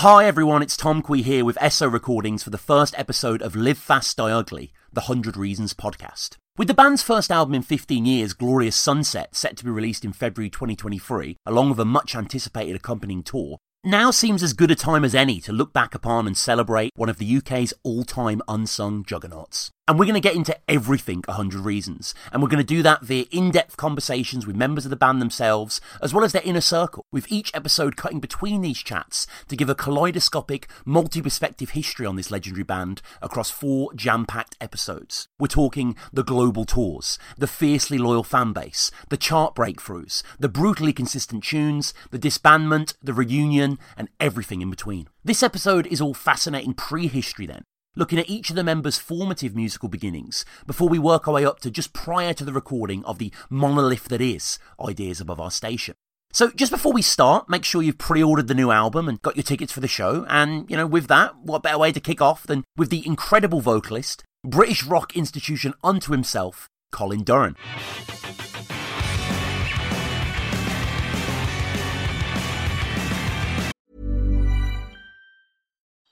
Hi everyone, it's Tom Quee here with Esso Recordings for the first episode of Live Fast Die Ugly, the 100 Reasons podcast. With the band's first album in 15 years, Glorious Sunset, set to be released in February 2023, along with a much anticipated accompanying tour, now seems as good a time as any to look back upon and celebrate one of the UK's all time unsung juggernauts. And we're going to get into everything 100 Reasons. And we're going to do that via in depth conversations with members of the band themselves, as well as their inner circle, with each episode cutting between these chats to give a kaleidoscopic, multi perspective history on this legendary band across four jam packed episodes. We're talking the global tours, the fiercely loyal fan base, the chart breakthroughs, the brutally consistent tunes, the disbandment, the reunion, and everything in between. This episode is all fascinating prehistory then, looking at each of the members' formative musical beginnings before we work our way up to just prior to the recording of the monolith that is Ideas Above Our Station. So just before we start, make sure you've pre-ordered the new album and got your tickets for the show. And, you know, with that, what better way to kick off than with the incredible vocalist, British rock institution unto himself, Colin Doran.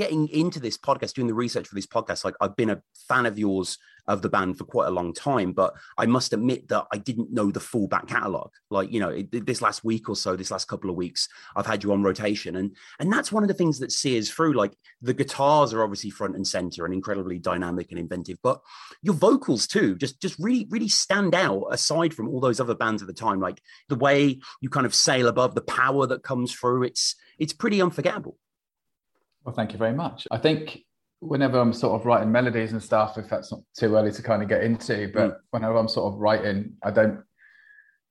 Getting into this podcast, doing the research for this podcast, like I've been a fan of yours of the band for quite a long time, but I must admit that I didn't know the full back catalogue. Like, you know, it, this last week or so, this last couple of weeks, I've had you on rotation. And and that's one of the things that sears through. Like the guitars are obviously front and center and incredibly dynamic and inventive, but your vocals too, just just really, really stand out aside from all those other bands at the time. Like the way you kind of sail above the power that comes through, it's it's pretty unforgettable. Well, thank you very much. I think whenever I'm sort of writing melodies and stuff, if that's not too early to kind of get into, but mm. whenever I'm sort of writing, I don't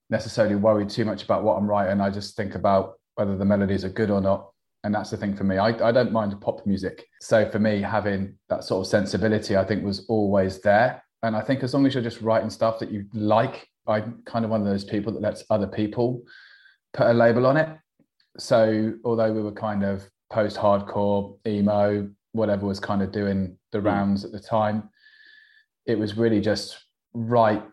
necessarily worry too much about what I'm writing. I just think about whether the melodies are good or not. And that's the thing for me. I, I don't mind pop music. So for me, having that sort of sensibility, I think was always there. And I think as long as you're just writing stuff that you like, I'm kind of one of those people that lets other people put a label on it. So although we were kind of post hardcore, emo, whatever was kind of doing the hmm. rounds at the time, it was really just write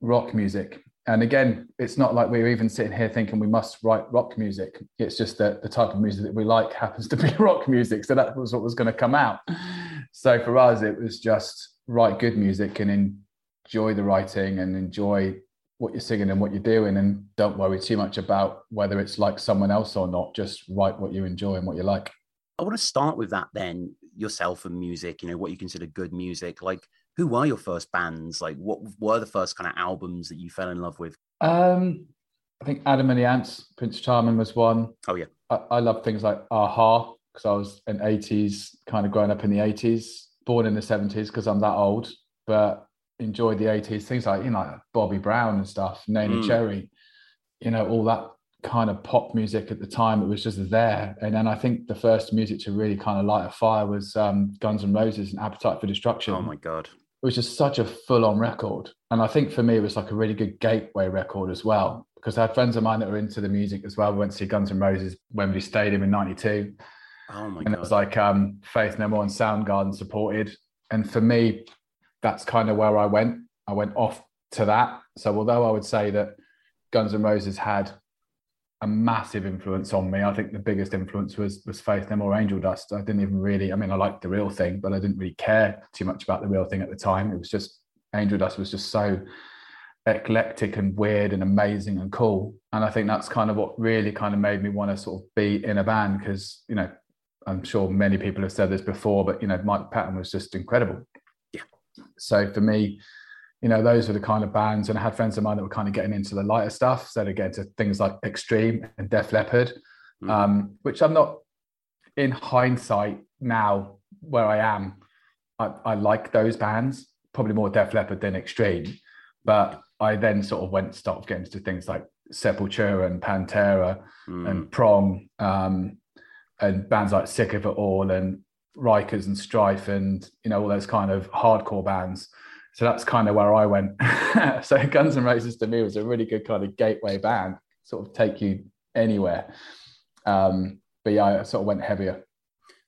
rock music. And again, it's not like we're even sitting here thinking we must write rock music. It's just that the type of music that we like happens to be rock music. So that was what was going to come out. So for us, it was just write good music and enjoy the writing and enjoy what you're singing and what you're doing and don't worry too much about whether it's like someone else or not just write what you enjoy and what you like. I want to start with that then yourself and music you know what you consider good music. Like who were your first bands? Like what were the first kind of albums that you fell in love with? Um i think adam and the ants prince charming was one. Oh yeah. I, I love things like aha because i was an 80s kind of growing up in the 80s born in the 70s because i'm that old. But enjoyed the 80s, things like, you know, like Bobby Brown and stuff, Neneh mm. Cherry, you know, all that kind of pop music at the time. It was just there. And then I think the first music to really kind of light a fire was um, Guns N' Roses and Appetite for Destruction. Oh my God. It was just such a full-on record. And I think for me, it was like a really good gateway record as well, because I had friends of mine that were into the music as well. We went to see Guns N' Roses Wembley Stadium in '92. Oh my and god! it was like um, Faith No More and Soundgarden supported. And for me, that's kind of where I went. I went off to that. So although I would say that Guns N' Roses had a massive influence on me, I think the biggest influence was was Faith No More Angel Dust. I didn't even really. I mean, I liked the real thing, but I didn't really care too much about the real thing at the time. It was just Angel Dust was just so eclectic and weird and amazing and cool. And I think that's kind of what really kind of made me want to sort of be in a band because you know I'm sure many people have said this before, but you know, Mike Patton was just incredible. So for me, you know, those were the kind of bands, and I had friends of mine that were kind of getting into the lighter stuff. So they get into things like Extreme and Def Leppard, mm. um, which I'm not, in hindsight now, where I am, I, I like those bands probably more Def Leppard than Extreme, but I then sort of went started getting into things like Sepultura and Pantera mm. and Prong. Um, and bands like Sick of It All and Rikers and Strife and you know all those kind of hardcore bands. So that's kind of where I went. so Guns and Roses to me was a really good kind of gateway band, sort of take you anywhere. Um, but yeah, I sort of went heavier.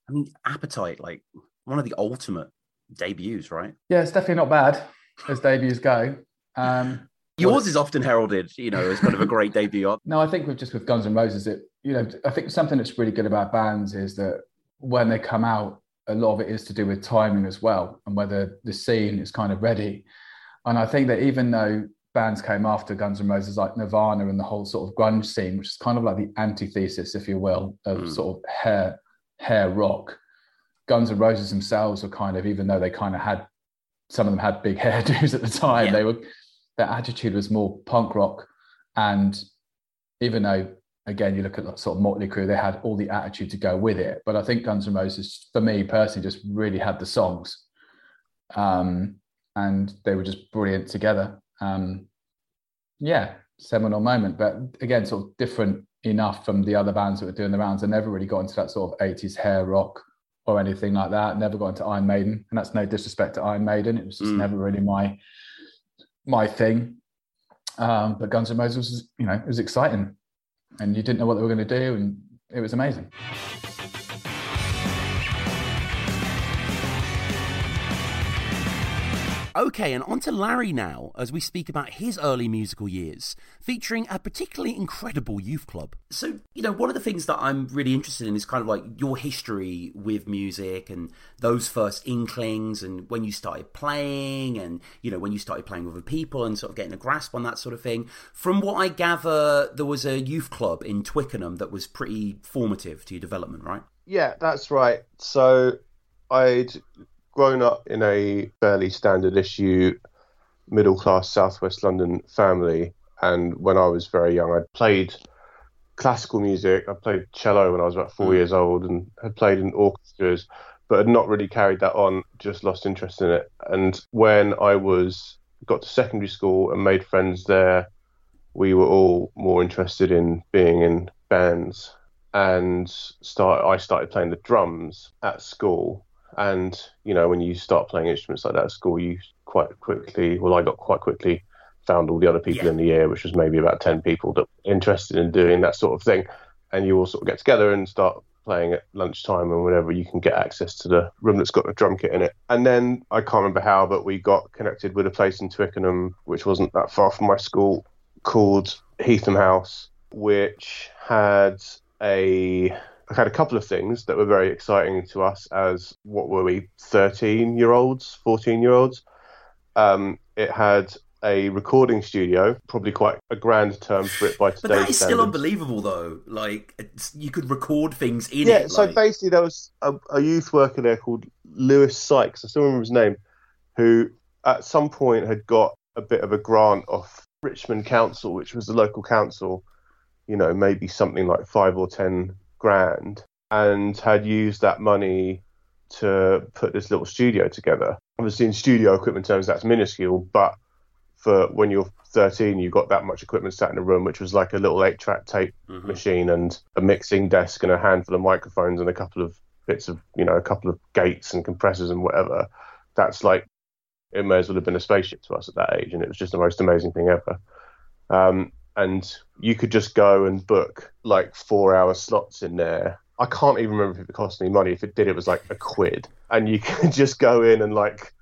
I mean, Appetite, like one of the ultimate debuts, right? Yeah, it's definitely not bad as debuts go. Um, Yours is often heralded, you know, as kind of a great debut. No, I think with just with Guns and Roses, it you know, I think something that's really good about bands is that when they come out, a lot of it is to do with timing as well, and whether the scene is kind of ready. And I think that even though bands came after Guns N' Roses, like Nirvana and the whole sort of grunge scene, which is kind of like the antithesis, if you will, of mm. sort of hair hair rock. Guns N' Roses themselves were kind of, even though they kind of had some of them had big hairdos at the time, yeah. they were their attitude was more punk rock. And even though, again, you look at sort of Motley Crue, they had all the attitude to go with it. But I think Guns N' Roses, for me personally, just really had the songs. Um, and they were just brilliant together. Um, yeah, seminal moment. But again, sort of different enough from the other bands that were doing the rounds. I never really got into that sort of 80s hair rock or anything like that. Never got into Iron Maiden. And that's no disrespect to Iron Maiden. It was just mm. never really my my thing. Um, but Guns N' Roses was, you know, it was exciting, and you didn't know what they were going to do, and it was amazing. Okay, and on to Larry now as we speak about his early musical years, featuring a particularly incredible youth club. So, you know, one of the things that I'm really interested in is kind of like your history with music and those first inklings and when you started playing and, you know, when you started playing with other people and sort of getting a grasp on that sort of thing. From what I gather, there was a youth club in Twickenham that was pretty formative to your development, right? Yeah, that's right. So I'd grown up in a fairly standard issue, middle class Southwest London family. And when I was very young, I played classical music. I played cello when I was about four mm. years old and had played in orchestras, but had not really carried that on, just lost interest in it. And when I was got to secondary school and made friends there, we were all more interested in being in bands. And start I started playing the drums at school and you know, when you start playing instruments like that at school, you quite quickly, well, I got quite quickly found all the other people yeah. in the year, which was maybe about ten people that were interested in doing that sort of thing, and you all sort of get together and start playing at lunchtime and whenever you can get access to the room that's got a drum kit in it. And then I can't remember how, but we got connected with a place in Twickenham, which wasn't that far from my school, called Heatham House, which had a had a couple of things that were very exciting to us as what were we, 13 year olds, 14 year olds. Um, it had a recording studio, probably quite a grand term for it by today's But that is standards. still unbelievable, though. Like you could record things in yeah, it. so like... basically there was a, a youth worker there called Lewis Sykes. I still remember his name, who at some point had got a bit of a grant off Richmond Council, which was the local council. You know, maybe something like five or ten grand and had used that money to put this little studio together. Obviously, in studio equipment terms, that's minuscule, but for when you're 13, you got that much equipment sat in a room, which was like a little eight track tape mm-hmm. machine and a mixing desk and a handful of microphones and a couple of bits of, you know, a couple of gates and compressors and whatever. That's like it may as well have been a spaceship to us at that age, and it was just the most amazing thing ever. Um, and you could just go and book like four hour slots in there. I can't even remember if it cost any money. If it did, it was like a quid, and you could just go in and like,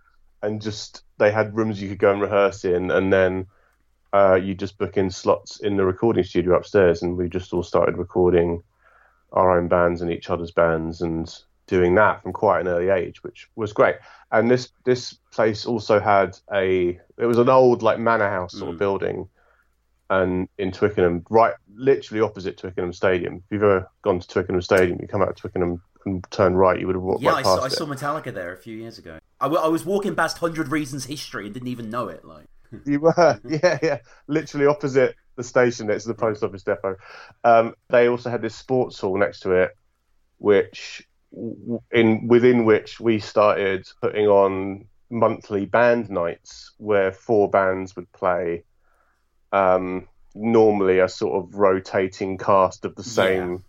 and just they had rooms you could go and rehearse in, and then uh, you just book in slots in the recording studio upstairs, and we just all started recording our own bands and each other's bands and doing that from quite an early age, which was great. And this this place also had a it was an old like manor house sort of building, and in Twickenham, right literally opposite Twickenham Stadium. If you've ever gone to Twickenham Stadium, you come out of Twickenham and turn right, you would have walked Yeah, right I past saw, I saw Metallica there a few years ago. I, w- I was walking past Hundred Reasons History and didn't even know it. Like, You were, yeah, yeah, literally opposite the station next to the post office depot. Um, they also had this sports hall next to it, which in within which we started putting on monthly band nights where four bands would play. Um, normally, a sort of rotating cast of the same.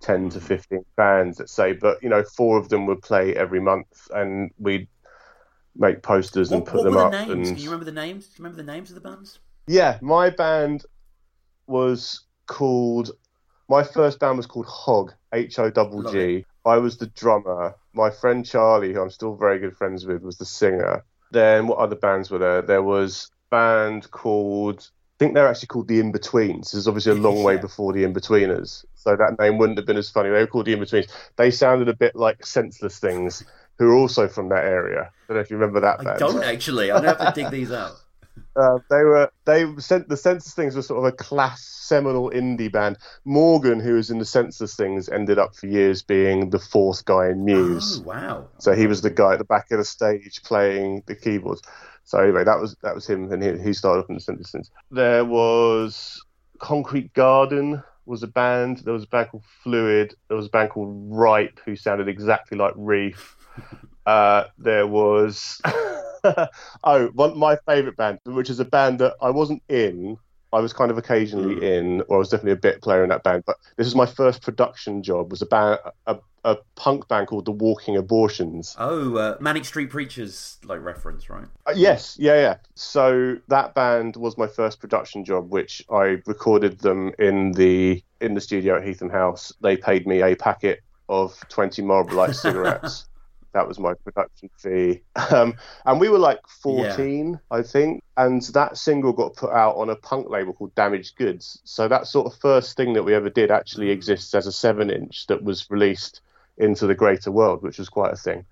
10 to 15 bands let's say but you know four of them would play every month and we'd make posters and what, put what them were the up names? and Can you remember the names? Do you remember the names of the bands? yeah, my band was called. My first band was called Hog, H O G. I was the drummer. My friend Charlie, who I'm still very good friends with, was the singer. Then what other bands were there? There was a band called. I think they're actually called the In Betweens. This is obviously a long way before the In Betweeners, so that name wouldn't have been as funny. They were called the In Betweens. They sounded a bit like Senseless Things, who are also from that area. I don't know if you remember that I band. don't actually. I'm gonna have to dig these out. Uh, they were they sent the Senseless Things were sort of a class seminal indie band. Morgan, who was in the Senseless Things, ended up for years being the fourth guy in Muse. Oh wow! So he was the guy at the back of the stage playing the keyboards. So anyway, that was that was him, and he, he started off in the things. There was Concrete Garden was a band. There was a band called Fluid. There was a band called Ripe, who sounded exactly like Reef. Uh, there was oh, one my favourite band, which is a band that I wasn't in. I was kind of occasionally in, or I was definitely a bit player in that band. But this was my first production job. Was a band, a, a punk band called the Walking Abortions. Oh, uh, Manic Street Preachers like reference, right? Uh, yes, yeah, yeah. So that band was my first production job, which I recorded them in the in the studio at Heatham House. They paid me a packet of twenty Marlboro Light cigarettes. that was my production fee, um, and we were like fourteen, I think. And that single got put out on a punk label called Damaged Goods. So that sort of first thing that we ever did actually exists as a seven-inch that was released into the greater world, which was quite a thing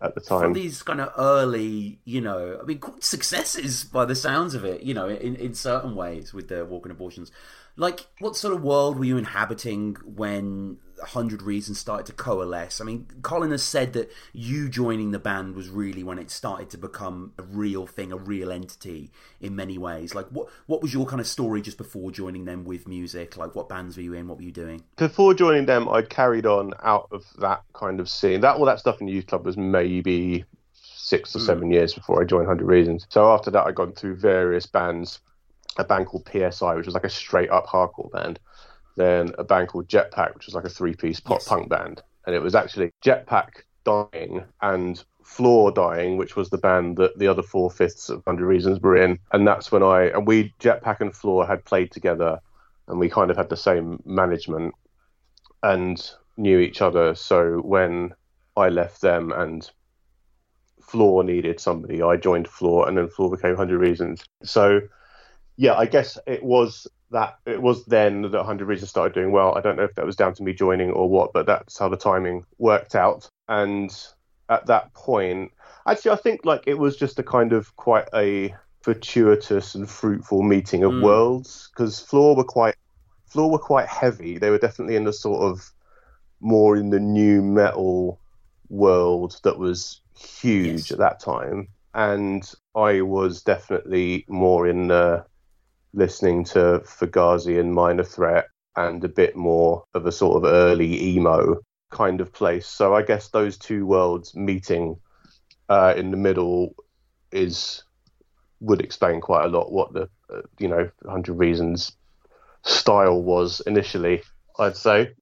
at the time. From these kind of early, you know, I mean, successes by the sounds of it, you know, in, in certain ways with the walking abortions. Like, what sort of world were you inhabiting when 100 Reasons started to coalesce? I mean, Colin has said that you joining the band was really when it started to become a real thing, a real entity in many ways. Like, what what was your kind of story just before joining them with music? Like, what bands were you in? What were you doing? before joining them, I carried on out of that kind of scene. That all that stuff in the youth club was maybe six or hmm. seven years before I joined Hundred Reasons. So after that, I'd gone through various bands. A band called PSI, which was like a straight up hardcore band. Then a band called Jetpack, which was like a three piece pop Yes. punk band. And it was actually Jetpack dying and Floor dying, which was the band that the other four fifths of Hundred Reasons were in. And that's when I and we Jetpack and Floor had played together, and we kind of had the same management and knew each other. So when I left them and Floor needed somebody, I joined Floor, and then Floor became Hundred Reasons. So yeah, I guess it was that it was then that Hundred Reasons started doing well. I don't know if that was down to me joining or what, but that's how the timing worked out. And at that point, actually, I think like it was just a kind of quite a fortuitous and fruitful meeting of Mm. worlds because Floor were quite Floor were quite heavy. They were definitely in the sort of more in the nu metal world that was huge Yes. at that time, and I was definitely more in the listening to Fugazi and Minor Threat and a bit more of a sort of early emo kind of place. So I guess those two worlds meeting uh, in the middle is would explain quite a lot what the uh, you know 100 Reasons style was initially. I'd say.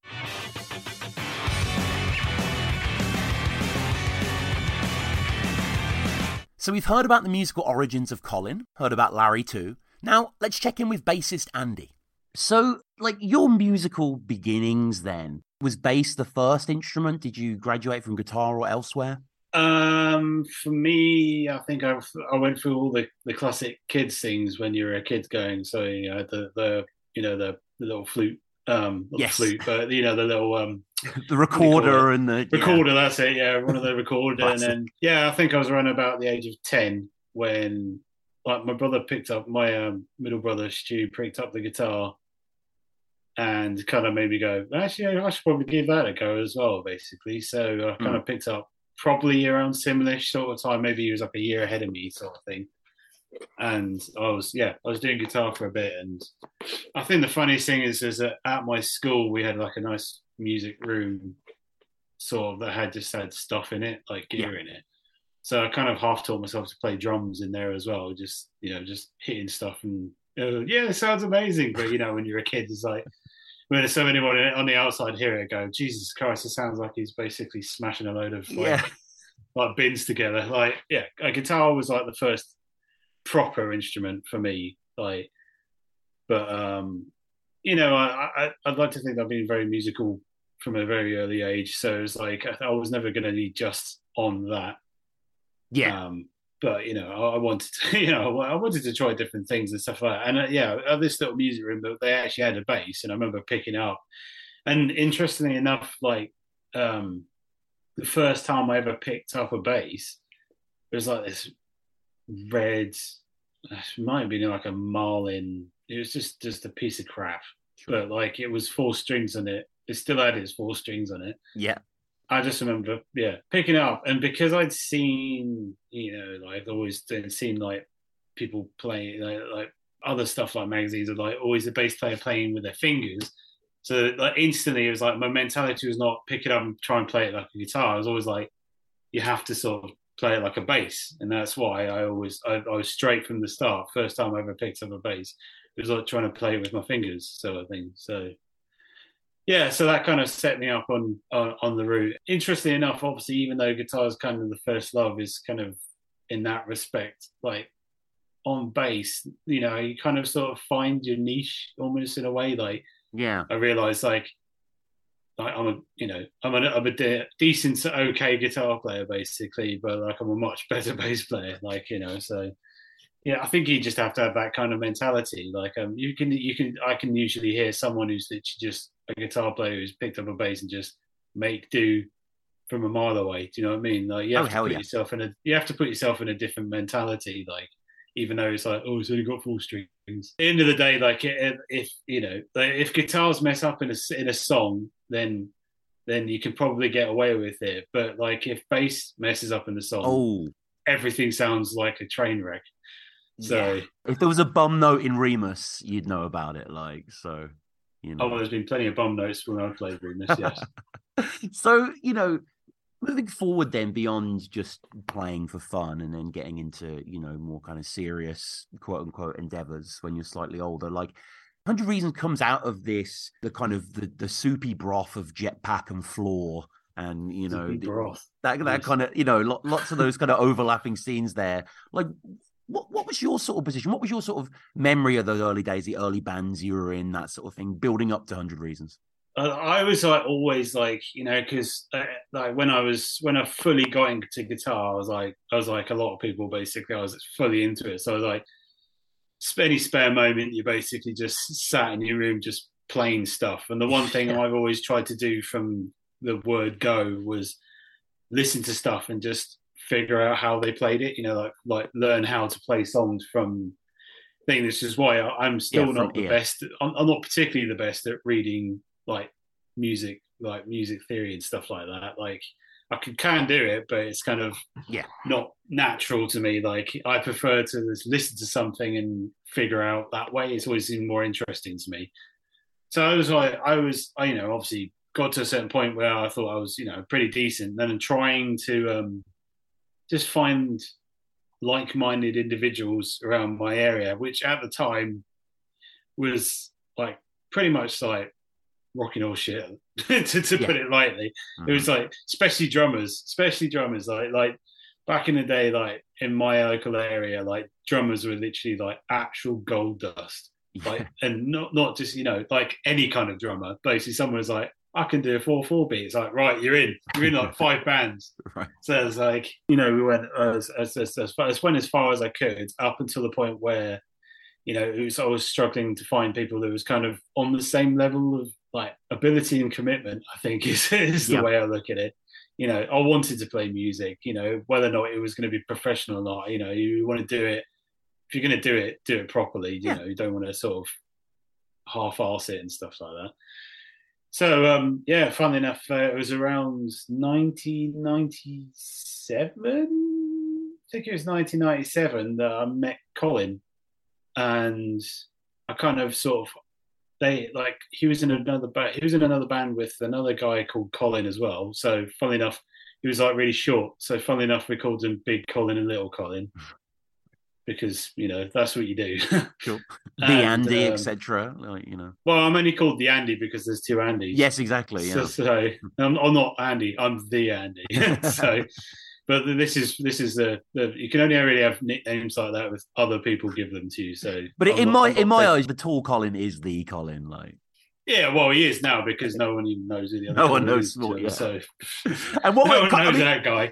So So we've heard about the musical origins of Colin, heard about Larry too. Now let's check in with bassist Andy. So, like your musical beginnings then, was bass the first instrument? Did you graduate from guitar or elsewhere? Um, for me, I think I I went through all the, the classic kids things when you're a kid going. So you know the the you know the, the little flute, um, Yes. the flute, but you know the little um The recorder and the yeah. recorder. That's it. Yeah, one of the recorder, and then yeah, I think I was around about the age of ten when like my brother picked up my um, middle brother Stu picked up the guitar. And kind of made me go. Actually, I should probably give that a go as well. Basically, so I kind of picked up probably around similar sort of time. Maybe he was like a year ahead of me, sort of thing. And I was, yeah, I was doing guitar for a bit. And I think the funniest thing is, is that at my school we had like a nice music room, sort of that had just had stuff in it, like gear in it. So I kind of half taught myself to play drums in there as well, just you know, just hitting stuff and uh, yeah, it sounds amazing. But you know, when you're a kid, it's like when there's so anyone on the outside hear it go, Jesus Christ, it sounds like he's basically smashing a load of like, Yeah. like bins together. Like, yeah, a guitar was like the first proper instrument for me. Like, but um, you know, I, I I'd like to think I've been very musical from a very early age. So it's like I, I was never going to be just on that. Yeah. Um, but you know, I, I wanted to, you know, I wanted to try different things and stuff like that. And uh, yeah, at this little music room, but they actually had a bass, and I remember picking up. And interestingly enough, like um, the first time I ever picked up a bass, it was like this red. It might have been like a Marlin. It was just just a piece of crap, but like it was four strings on it. It still had its four strings on it. Yeah. I just remember, yeah, picking up, and because I'd seen, you know, like I'd always seen like people playing like, like other stuff like magazines, are like always the bass player playing with their fingers. So like instantly, it was like my mentality was not pick it up and try and play it like a guitar. I was always like, you have to sort of play it like a bass, and that's why I always I, I was straight from the start. First time I ever picked up a bass, it was like trying to play it with my fingers, sort of thing. So yeah, so that kind of set me up on, on on the route. Interestingly enough, obviously, even though guitar is kind of the first love, is kind of in that respect, like on bass, you know, you kind of sort of find your niche almost in a way. Like Yeah. I realized, like, like I'm a, you know, I'm a, I'm a de- decent, okay guitar player basically, but like I'm a much better bass player. Like you know, so yeah, I think you just have to have that kind of mentality. Like, um, you can, you can, I can usually hear someone who's just a guitar player who's picked up a bass and just make do from a mile away. Do you know what I mean? Like, you Oh, have to hell put yeah. yourself in a, you have to put yourself in a different mentality. Like, even though it's like, oh, it's only got four strings. At the end of the day, like, if, you know, like, if guitars mess up in a in a song, then then you can probably get away with it. But like, if bass messes up in the song, Oh. everything sounds like a train wreck. So, Yeah. If there was a bum note in Remmus, you'd know about it. Like so, you oh, know. oh, well, there's been plenty of bum notes when I've played Remmus. Yes. so you know moving forward then beyond just playing for fun and then getting into you know more kind of serious quote unquote endeavors when you're slightly older like 100 reasons comes out of this the kind of the, the soupy broth of jetpack and floor and you know that that Nice. kind of you know lo- lots of those kind of overlapping scenes there like what what was your sort of position what was your sort of memory of those early days the early bands you were in that sort of thing building up to 100 reasons I, I was like always like you know because uh, like when I was when I fully got into guitar, I was like I was like a lot of people basically. I was fully into it, so I was like any spare moment you basically just sat in your room just playing stuff. And the one thing I've always tried to do from the word go was listen to stuff and just figure out how they played it. You know, like like learn how to play songs from. Thing. This is why I, I'm still from not the best. I'm, I'm not particularly the best at reading like music, like music theory and stuff like that. Like I can can do it, but it's kind of yeah not natural to me. Like I prefer to just listen to something and figure out that way. It's always been more interesting to me. So I was like, I was, I, you know, obviously got to a certain point where I thought I was, you know, pretty decent. Then I'm trying to um, just find like-minded individuals around my area, which at the time was like pretty much like rocking all shit to, to Yeah. put it lightly. It was mm-hmm. like, especially drummers, especially drummers. Like, like back in the day, like in my local area, like drummers were literally like actual gold dust. Like, and not not just you know like any kind of drummer. Basically, someone was like, I can do a four four beat. It's like right, you're in. You're in like five bands. Right. So it's like you know we went as as as, as, far, as went as far as I could up until the point where you know it was I was struggling to find people that was kind of on the same level of like ability and commitment. I think is is the Yeah. way I look at it. You know, I wanted to play music. You know, whether or not it was going to be professional or not. You know, you want to do it. If you're going to do it, do it properly. You Yeah. know, you don't want to sort of half-ass it and stuff like that. So um, yeah, funnily enough, uh, it was around 1997. I think it was 1997 that I met Colin, and I kind of sort of they like he was in another band. He was in another band with another guy called Colin as well. So funnily enough, he was like really short. So funnily enough, we called him Big Colin and Little Colin because you know that's what you do. Sure. The And, Andy, um, etc. Like you know. well, I'm only called the Andy because there's two Andys. Yes, exactly. So, Yeah. so I'm, I'm not Andy. I'm the Andy. so, but this is this is the, the you can only really have nicknames like that with other people give them to you. So, But I'm in not- my in my eyes, the tall Colin is the Colin. Like, yeah, well, he is now because no one even knows who the other No one knows is, what- yeah. So, And what- no one I knows mean- that guy.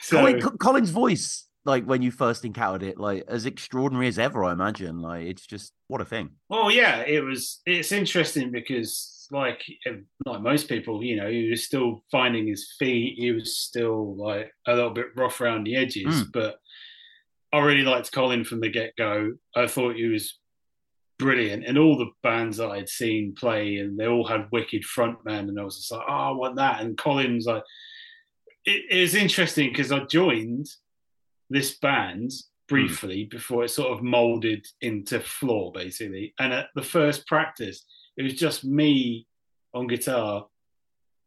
So, Colin, Colin's voice, like when you first encountered it, like as extraordinary as ever. I imagine. Like, it's just what a thing. Well, yeah, it was. It's interesting because, like, like most people, you know, he was still finding his feet. He was still like a little bit rough around the edges, Mm. but I really liked Colin from the get go. I thought he was brilliant, and all the bands that I'd seen play, and they all had wicked frontmen, and I was just like, oh, I want that. And Colin's like, it, it was interesting because I joined this band hmm. briefly before it sort of molded into floor basically. And at the first practice it was just me on guitar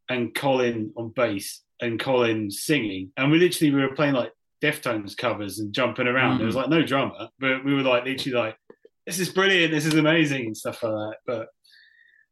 and colin on bass and colin singing. And we literally we were playing like deftones covers and jumping around. There was hmm. like no drummer but we were like literally like this is brilliant this is amazing and stuff like that. But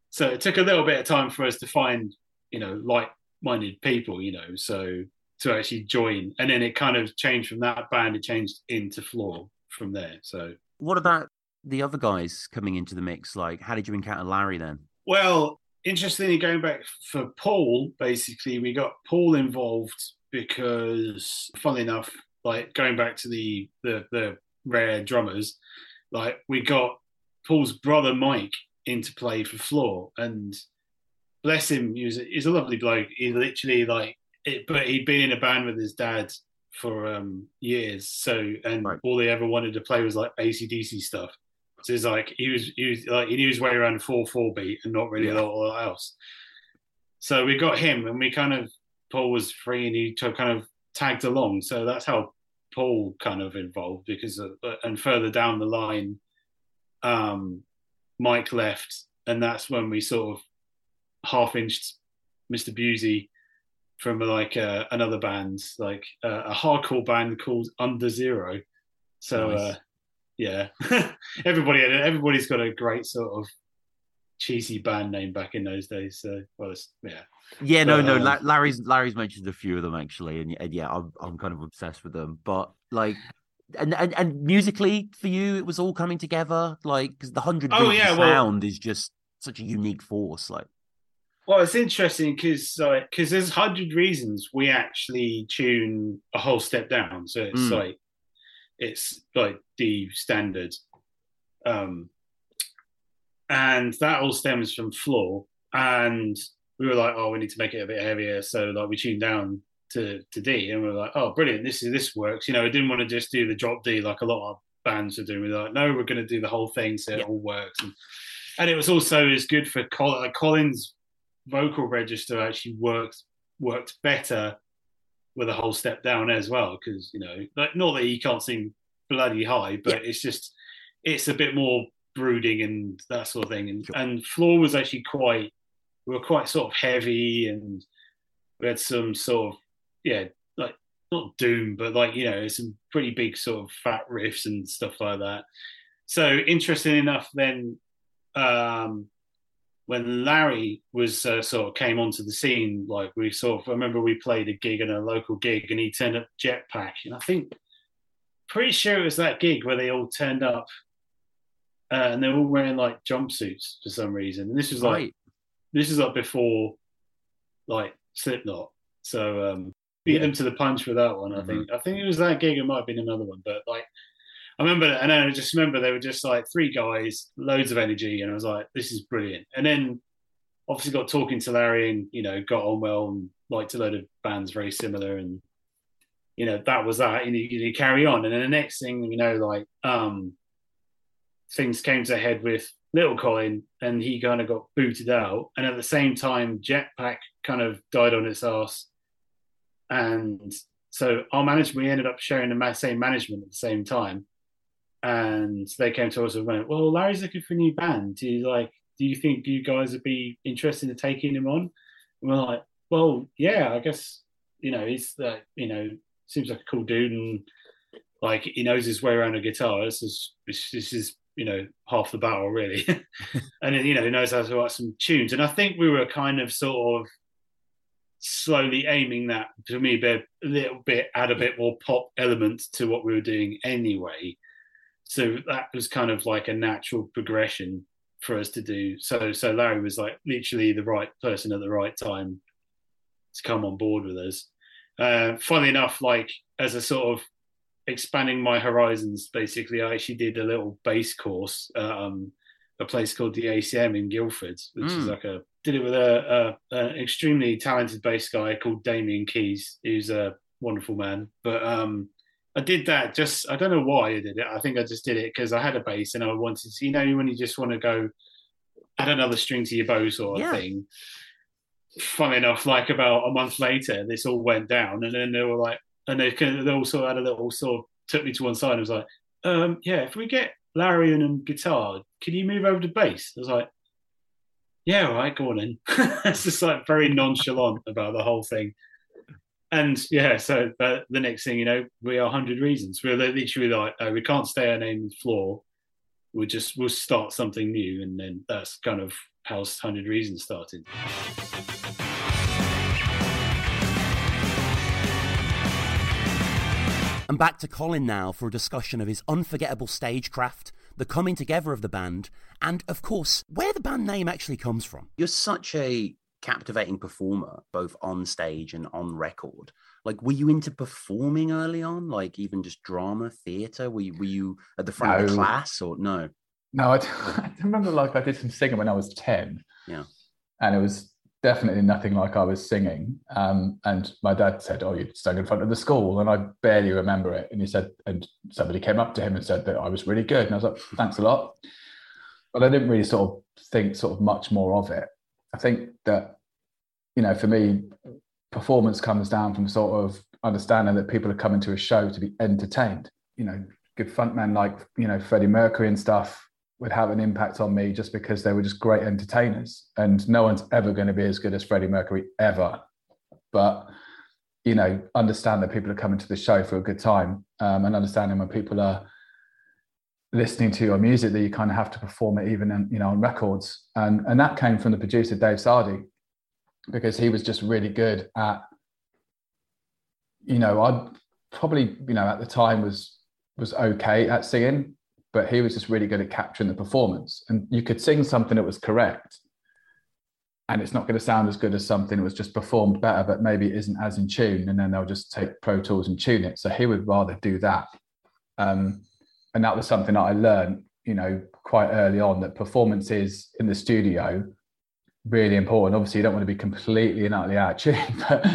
so it took a little bit of time for us to find you know like-minded people you know so to actually join and then it kind of changed from that band it changed into floor from there so What about the other guys coming into the mix? Like, how did you encounter Larry then? well interestingly going back for paul basically we got paul involved because funnily enough like going back to the the, the rare drummers like we got paul's brother mike into play for floor and bless him he was, he's a lovely bloke he literally like it, but he'd been in a band with his dad for um years. So and Right. all they ever wanted to play was like acdc stuff. So it's like he was he was like he knew his way around four four beat and not really a lot, else. So we got him and we kind of paul was free and he kind of tagged along. So that's how paul kind of involved because of, and further down the line um mike left and that's when we sort of half inched mr busey from like uh, another band like uh, a hardcore band called under zero so Nice. uh yeah everybody everybody's got a great sort of cheesy band name back in those days so well it's, yeah Yeah, no, But, no. um, Larry's Larry's mentioned a few of them actually, and, and yeah, I'm I'm kind of obsessed with them. But like, and and, and musically for you, it was all coming together. Like, because the hundred Oh, yeah, well- sound is just such a unique force. Like, Well, it's interesting because like because there's hundred reasons we actually tune a whole step down. So it's Mm. like it's like the standard, um, and that all stems from floor. And we were like, oh, we need to make it a bit heavier. So like we tuned down to to D, and we're like, oh, brilliant, this is this works. You know, I didn't want to just do the drop D like a lot of bands are doing. We were like, no, we're going to do the whole thing so it all works. And and it was also as good for Col- like Colin's vocal register actually worked worked better with a whole step down as well because you know like not that he can't sing bloody high but it's just it's a bit more brooding and that sort of thing. And Sure. and floor was actually quite we were quite sort of heavy and we had some sort of yeah like not doom but like you know some pretty big sort of fat riffs and stuff like that. So interesting enough then um when Larry was uh, sort of came onto the scene, like we sort of I remember we played a gig in a local gig, and he turned up Jetpack, and I think pretty sure it was that gig where they all turned up, uh, and they were all wearing like jumpsuits for some reason, and this was like Right. this is like before like Slipknot, so um, beat them to the punch with that one. I think I think it was that gig. It might have been another one, but like. I remember, and I just remember they were just like three guys, loads of energy, and I was like, "This is brilliant." And then, obviously, got talking to Larry, and you know, got on well, and liked a load of bands very similar, and you know, that was that. And you, you carry on, and then the next thing, you know, like um, things came to a head with Little Colin, and he kind of got booted out, and at the same time, Jetpack kind of died on its ass, and so our management, we ended up sharing the same management at the same time and they came to us and went, "Well, Larry's looking for a new band. Do you like? Do you think you guys would be interested in taking him on?" And we're like, "Well, yeah, I guess you know he's like you know seems like a cool dude and like he knows his way around a guitar. This is this, is you know half the battle really, and then, you know he knows how to write some tunes. And I think we were kind of sort of slowly aiming that to me a little bit add a bit more pop element to what we were doing anyway so that was kind of like a natural progression for us to do. So so larry was like literally the right person at the right time to come on board with us. Uh funnily enough like as a sort of expanding my horizons basically i actually did a little bass course um a place called the acm in guildford which is Mm. like a did it with a, a an extremely talented bass guy called damien keys who's a wonderful man. But um I did that just I don't know why I did it. I think I just did it because I had a bass and I wanted to you know when you just want to go add another string to your bow sort of Yeah. thing. Funny enough, like about a month later, this all went down and then they were like and they they all sort of had a little sort of took me to one side and was like, um, yeah, if we get Larry and um, guitar, can you move over to bass? I was like, Yeah, all right, go on in. it's just like very nonchalant about the whole thing and yeah, so uh, the next thing you know, we are hundred reasons. We're literally like, oh, we can't stay our name on the floor. We'll just we'll start something new, and then that's kind of how hundred reasons started. And back to Colin now for a discussion of his unforgettable stagecraft, the coming together of the band, and of course, where the band name actually comes from. You're such a captivating performer, both on stage and on record. Like, were you into performing early on? Like, even just drama, theatre? Were you, were you at the front of the class or no? No, I, I remember like I did some singing when I was 10. Yeah. And it was definitely nothing like I was singing. Um, and my dad said, Oh, you sang in front of the school. And I barely remember it. And he said, and somebody came up to him and said that I was really good. And I was like, Thanks a lot. But I didn't really sort of think sort of much more of it. I think that, you know, for me, performance comes down from sort of understanding that people are coming to a show to be entertained. You know, good frontmen like, you know, Freddie Mercury and stuff would have an impact on me just because they were just great entertainers. And no one's ever going to be as good as Freddie Mercury ever. But, you know, understand that people are coming to the show for a good time um, and understanding when people are listening to your music that you kind of have to perform it even in, you know on records and and that came from the producer Dave Sardy because he was just really good at you know I probably you know at the time was was okay at singing but he was just really good at capturing the performance. And you could sing something that was correct and it's not going to sound as good as something that was just performed better but maybe it isn't as in tune and then they'll just take pro tools and tune it. So he would rather do that. Um, and that was something that I learned, you know, quite early on that performances in the studio really important. Obviously, you don't want to be completely and utterly out of tune, but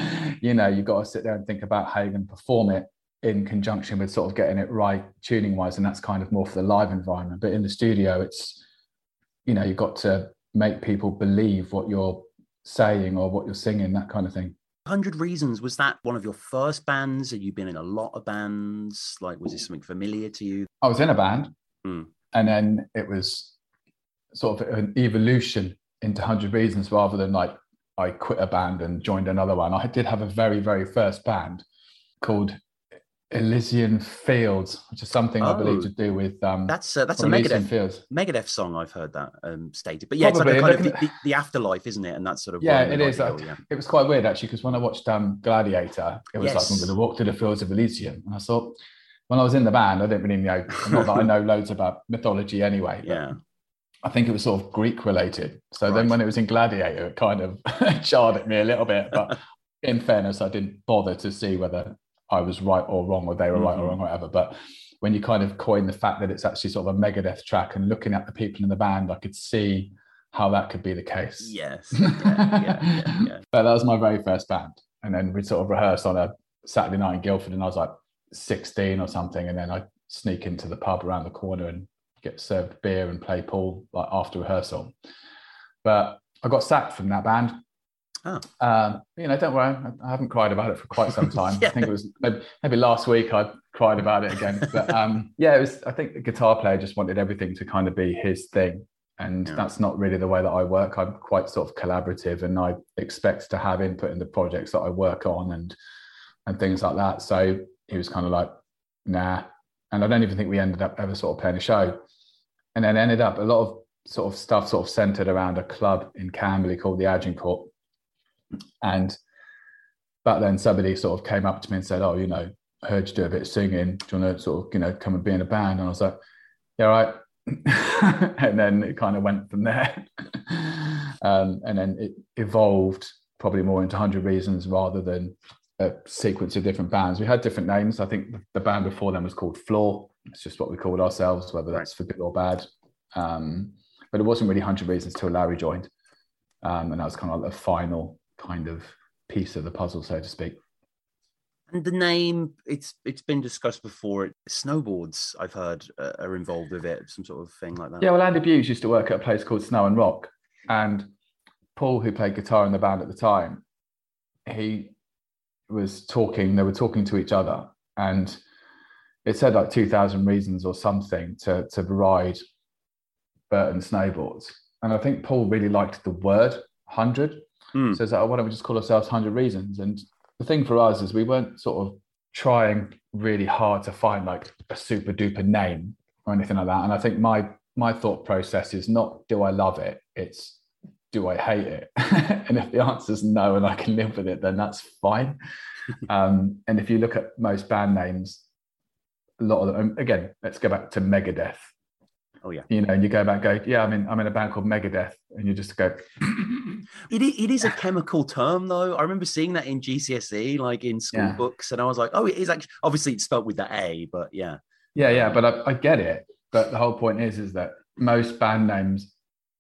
you know, you've got to sit there and think about how you're going to perform it in conjunction with sort of getting it right tuning wise, and that's kind of more for the live environment. But in the studio, it's you know, you've got to make people believe what you're saying or what you're singing, that kind of thing. 100 Reasons, was that one of your first bands? Have you been in a lot of bands? Like, was this something familiar to you? I was in a band, Hmm. and then it was sort of an evolution into Hundred Reasons rather than like I quit a band and joined another one. I did have a very very first band called Elysian Fields, which is something I believe Oh. to do with um. That's uh, that's a Elysian Megadeth Fields. Megadeth song. I've heard that um, stated, but yeah, it's like a kind of the, the, afterlife, isn't it? And that sort of Yeah, it is. ideal, yeah. It was quite weird actually because when I watched um, Gladiator, it was Yes. like I'm going to walk through the fields of Elysium, and I thought when I was in the band, I didn't really know. Not that I know loads about mythology anyway. but Yeah. I think it was sort of Greek related. So Right. then when it was in Gladiator, it kind of jarred at me a little bit. But in fairness, I didn't bother to see whether I was right or wrong, or they were right or Mhm. wrong, or whatever. But when you kind of coin the fact that it's actually sort of a Megadeth track and looking at the people in the band, I could see how that could be the case. Yes. Yeah, yeah, yeah, yeah. But that was my very first band. And then we sort of rehearsed on a Saturday night in Guildford, and I was like 16 or something. And then I sneak into the pub around the corner and get served beer and play pool like after rehearsal. But I got sacked from that band. Oh. Um, you know, don't worry, I- haven't cried about it for quite some time. Yeah. I think it was maybe, maybe last week I cried about it again. But um, yeah, it was. I think the guitar player just wanted everything to kind of be his thing, and Yeah. that's not really the way that I work. I'm quite sort of collaborative, and I expect to have input in the projects that I work on and and things like that. So he was kind of like, nah. And I don't even think we ended up ever sort of playing a show. And then ended up a lot of sort of stuff sort of centered around a club in Camberley called the Agincourt. And back then somebody sort of came up to me and said, Oh, you know, heard you do a bit of singing. Do you want to sort of, you know, come and be in a band? And I was like, Yeah, right. and then it kind of went from there. um, and then it evolved probably more into 100 Reasons rather than a sequence of different bands. We had different names. I think the band before them was called Floor. It's just what we called ourselves, whether that's for good or bad. Um, but it wasn't really 100 Reasons till Larry joined. Um, and that was kind of like the final kind of piece of the puzzle, so to speak. And the name, it's it's been discussed before. Snowboards, I've heard, uh, are involved with it, some sort of thing like that. Yeah, well, Andy Hughes used to work at a place called Snow and Rock, and Paul, who played guitar in the band at the time, he was talking. They were talking to each other, and it said like two thousand reasons or something to to ride Burton snowboards. And I think Paul really liked the word hundred. Hmm. So it's like, oh, why don't we just call ourselves Hundred Reasons? And the thing for us is we weren't sort of trying really hard to find like a super duper name or anything like that. And I think my my thought process is not do I love it? It's do I hate it? and if the answer is no and I can live with it, then that's fine. um, and if you look at most band names, a lot of them again, let's go back to Megadeth. Oh yeah. You know, and you go back, go, yeah, I'm in I'm in a band called Megadeth, and you just go, It it is a chemical term, though. I remember seeing that in GCSE, like in school Yeah. books, and I was like, "Oh, it is actually." Obviously, it's spelled with the A, but yeah, Yeah, yeah, but I, I get it. But the whole point is, is that most band names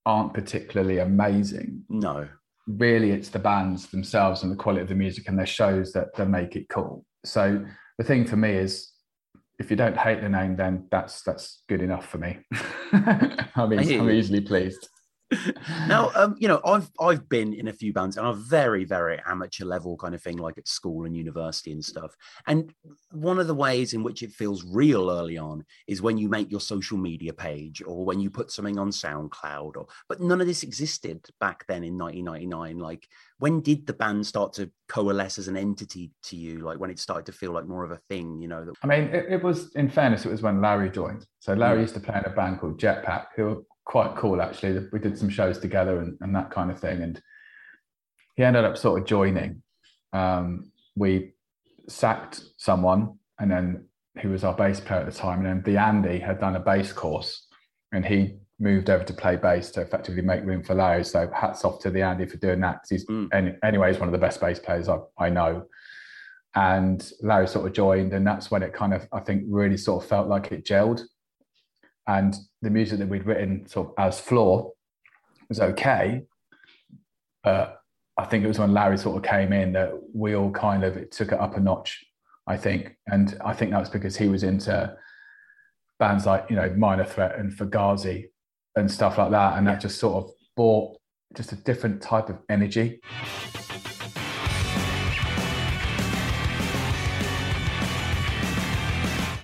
aren't particularly amazing. no, Really, it's the bands themselves and the quality of the music and their shows that, that make it cool. So the thing for me is, if you don't hate the name, then that's that's good enough for me. I mean, I hear I'm easily pleased. Now um you know i've i've been in a few bands on a very very amateur level kind of thing like at school and university and stuff and one of the ways in which it feels real early on is when you make your social media page or when you put something on soundcloud or but none of this existed back then in 1999 like when did the band start to coalesce as an entity to you like when it started to feel like more of a thing you know that I mean, it, it was, in fairness, it was when Larry joined. So Larry Mm. used to play in a band called Jetpack, who quite cool, actually. We did some shows together and, and that kind of thing. And he ended up sort of joining. Um, we sacked someone, and then who was our bass player at the time. And then the Andy had done a bass course, and he moved over to play bass to effectively make room for Larry. So hats off to the Andy for doing that. 'cause he's, Mm. any, anyway, he's one of the best bass players I, I know and Larry sort of joined, and that's when it kind of I think really sort of felt like it gelled, and the music that we'd written sort of as Floor was okay, but I think it was when Larry sort of came in that we all kind of it took it up a notch, I think, and I think that was because he was into bands like you know Minor Threat and Fugazi and stuff like that, and that just sort of brought just a different type of energy.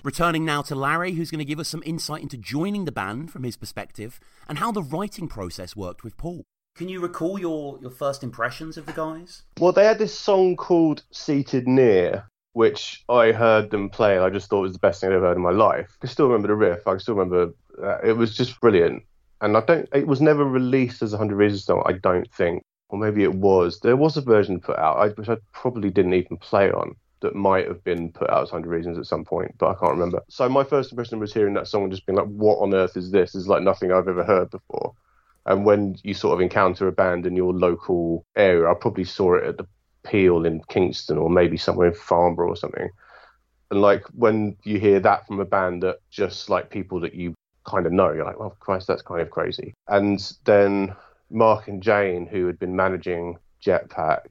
Returning now to Larry, who's going to give us some insight into joining the band from his perspective and how the writing process worked with Paul. Can you recall your, your first impressions of the guys? Well, they had this song called Seated Near, which I heard them play, and I just thought it was the best thing I'd ever heard in my life. I still remember the riff. I still remember uh, it was just brilliant. And I don't. It was never released as a Hundred Reasons song. I don't think, or maybe it was. There was a version put out, which I probably didn't even play on. That might have been put out as Hundred Reasons at some point, but I can't remember. So my first impression was hearing that song and just being like, "What on earth is this? It's like nothing I've ever heard before." And when you sort of encounter a band in your local area, I probably saw it at the Peel in Kingston or maybe somewhere in Farnborough or something. And like when you hear that from a band that just like people that you kind of know, you're like, well, Christ, that's kind of crazy. And then Mark and Jane, who had been managing Jetpack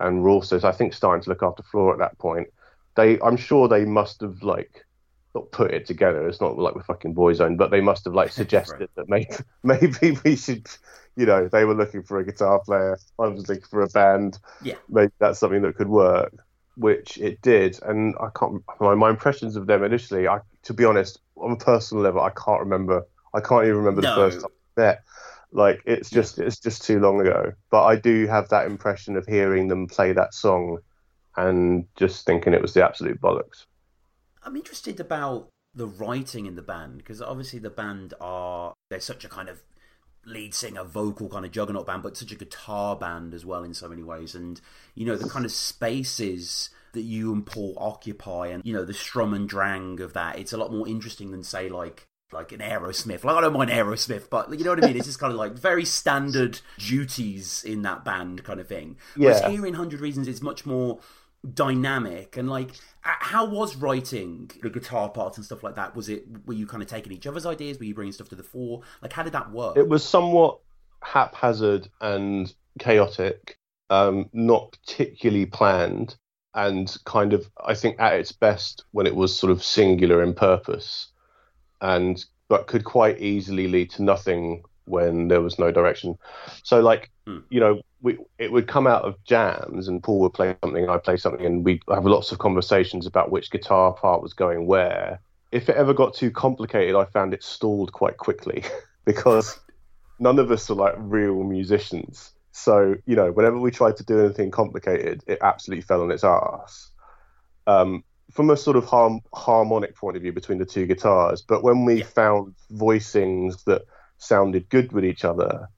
and also, I think, starting to look after Floor at that point, they, I'm sure they must have like not put it together. It's not like we're fucking Boyzone, but they must have like suggested right. that maybe maybe we should you know, they were looking for a guitar player. I was looking for a band. Yeah. Maybe that's something that could work, which it did. And I can't, my, my impressions of them initially, I, to be honest, on a personal level, I can't remember. I can't even remember no. the first time I met. Like it's just it's just too long ago. But I do have that impression of hearing them play that song and just thinking it was the absolute bollocks. I'm interested about the writing in the band because obviously the band are they're such a kind of lead singer, vocal kind of juggernaut band, but such a guitar band as well in so many ways. And you know the kind of spaces that you and Paul occupy, and you know the Sturm und Drang of that. It's a lot more interesting than say like like an Aerosmith. Like I don't mind Aerosmith, but you know what I mean. It's just kind of like very standard duties in that band kind of thing. Whereas yeah. here in Hundred Reasons, it's much more dynamic and like how was writing the guitar parts and stuff like that was it were you kind of taking each other's ideas were you bringing stuff to the fore like how did that work it was somewhat haphazard and chaotic um not particularly planned and kind of i think at its best when it was sort of singular in purpose and but could quite easily lead to nothing when there was no direction. So like hmm. you know, we it would come out of jams and Paul would play something, and I'd play something, and we'd have lots of conversations about which guitar part was going where. If it ever got too complicated, I found it stalled quite quickly because none of us are like real musicians. So you know, whenever we tried to do anything complicated, it absolutely fell on its ass. Um, from a sort of harm, harmonic point of view between the two guitars, but when we yeah. found voicings that sounded good with each other.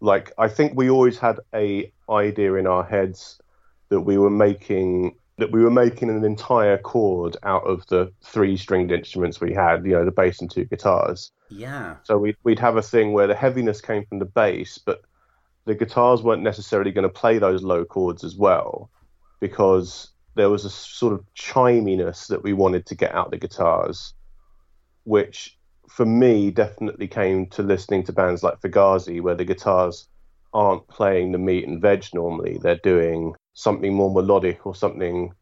Like I think we always had a idea in our heads that we were making that we were making an entire chord out of the three stringed instruments we had, you know, the bass and two guitars. Yeah. So we'd we'd have a thing where the heaviness came from the bass, but the guitars weren't necessarily going to play those low chords as well, because there was a sort of chiminess that we wanted to get out the guitars, which for me definitely came to listening to bands like Fugazi, where the guitars aren't playing the meat and veg normally. They're doing something more melodic or something,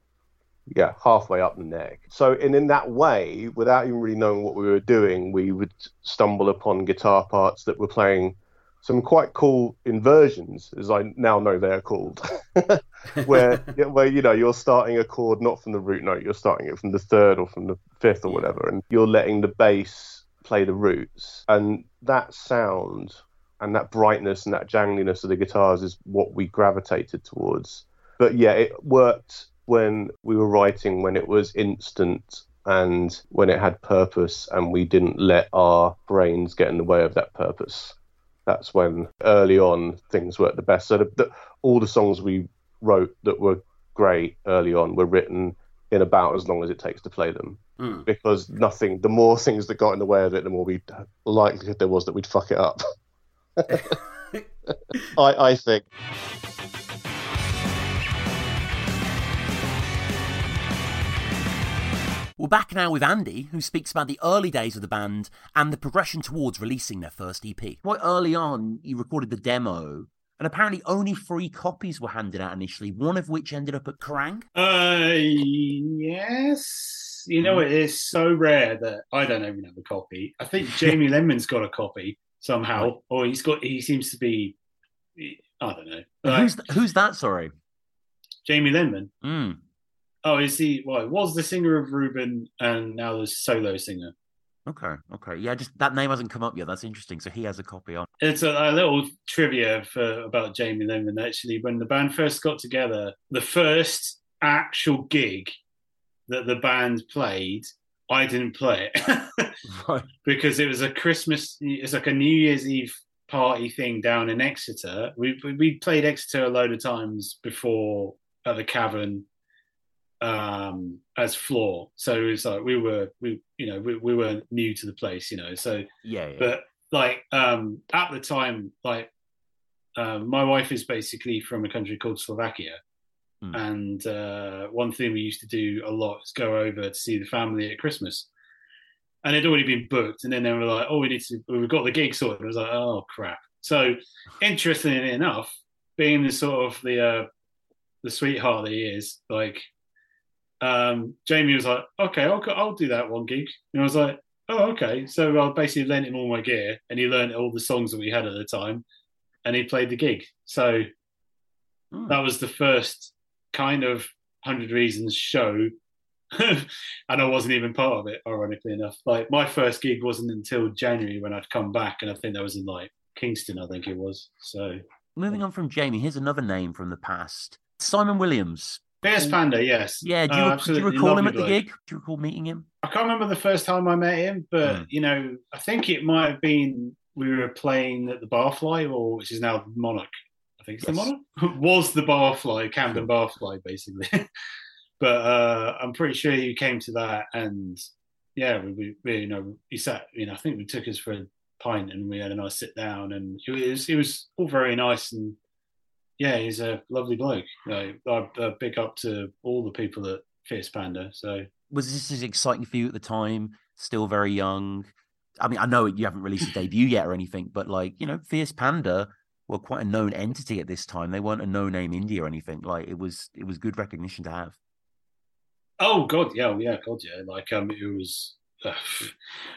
yeah, halfway up the neck. So, and in that way, without even really knowing what we were doing, we would stumble upon guitar parts that were playing some quite cool inversions, as I now know they're called, where where you know you're starting a chord not from the root note, you're starting it from the third or from the fifth or whatever, and you're letting the bass play the roots, and that sound and that brightness and that jangliness of the guitars is what we gravitated towards. But yeah, it worked when we were writing when it was instant and when it had purpose and we didn't let our brains get in the way of that purpose. That's when early on things worked the best. So the, the, all the songs we wrote that were great early on were written in about as long as it takes to play them. Mm. Because nothing, the more things that got in the way of it, the more we likelihood there was that we'd fuck it up. I, I think. We're back now with Andy, who speaks about the early days of the band and the progression towards releasing their first EP. Quite early on, you recorded the demo and apparently only three copies were handed out initially, one of which ended up at Kerrang. Uh, yes. You know, it is so rare that I don't even have a copy. I think Jamie Lenman's got a copy somehow, or he's got. He seems to be. I don't know. Like, who's who's that? Sorry, Jamie Lenman. Mm. Oh, is he? Well, was the singer of Reuben, and now the solo singer. Okay, okay, yeah. Just that name hasn't come up yet. That's interesting. So he has a copy on. It's a, a little trivia for about Jamie Lenman. Actually, when the band first got together, the first actual gig that the band played, I didn't play it right. because it was a Christmas. It's like a New Year's Eve party thing down in Exeter. We we played Exeter a load of times before at the Cavern um as floor. So it was like we were we you know we, we were new to the place you know so yeah, yeah. but like um at the time like um, my wife is basically from a country called slovakia. Hmm. and uh one thing we used to do a lot is go over to see the family at christmas. And it'd already been booked and then they were like oh we need to we've got the gig sorted. I was like oh crap. So interestingly enough being the sort of the uh the sweetheart that he is like um, Jamie was like, okay, I'll, I'll do that one gig. And I was like, oh, okay. So I basically lent him all my gear and he learned all the songs that we had at the time and he played the gig. So hmm. that was the first kind of 100 Reasons show. and I wasn't even part of it, ironically enough. Like my first gig wasn't until January when I'd come back. And I think that was in like Kingston, I think it was. So moving on from Jamie, here's another name from the past Simon Williams Fierce Panda, yes. Yeah, do you, uh, do you recall him at the gig? Do you recall meeting him? I can't remember the first time I met him, but mm. you know, I think it might have been we were playing at the Barfly, or which is now the Monarch. I think it's yes. the Monarch. Was the Barfly, Camden Barfly, basically. but uh, I'm pretty sure he came to that, and yeah, we, we, you know he sat. You know, I think we took us for a pint, and we had a nice sit down, and it was it was all very nice and yeah, he's a lovely bloke. You know, I, big up to all the people at Fierce Panda. So was this as exciting for you at the time? Still very young. I mean, I know you haven't released a debut yet or anything, but like you know, Fierce Panda were quite a known entity at this time. They weren't a no-name indie or anything. Like it was, it was good recognition to have. Oh God, yeah, yeah, God, yeah. Like um, it was. Uh,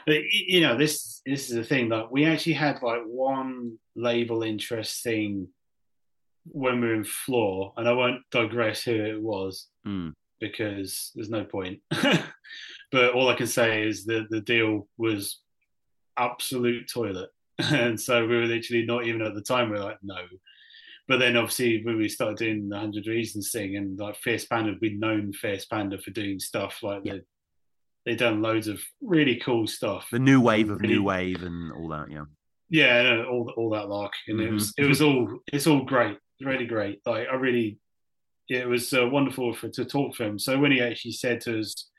you know, this this is the thing that we actually had like one label interest thing when we were in floor, and I won't digress who it was mm. because there's no point. but all I can say is that the deal was absolute toilet. and so we were literally not even at the time, we are like, no. But then obviously when we started doing the 100 Reasons thing and like Fierce Panda, we'd known Fierce Panda for doing stuff like yeah. they done loads of really cool stuff. The new wave of really, new wave and all that, yeah. Yeah, all all that lark, and mm-hmm. it was it was all it's all great really great. Like I really, it was uh, wonderful for to talk to him. So when he actually said to us,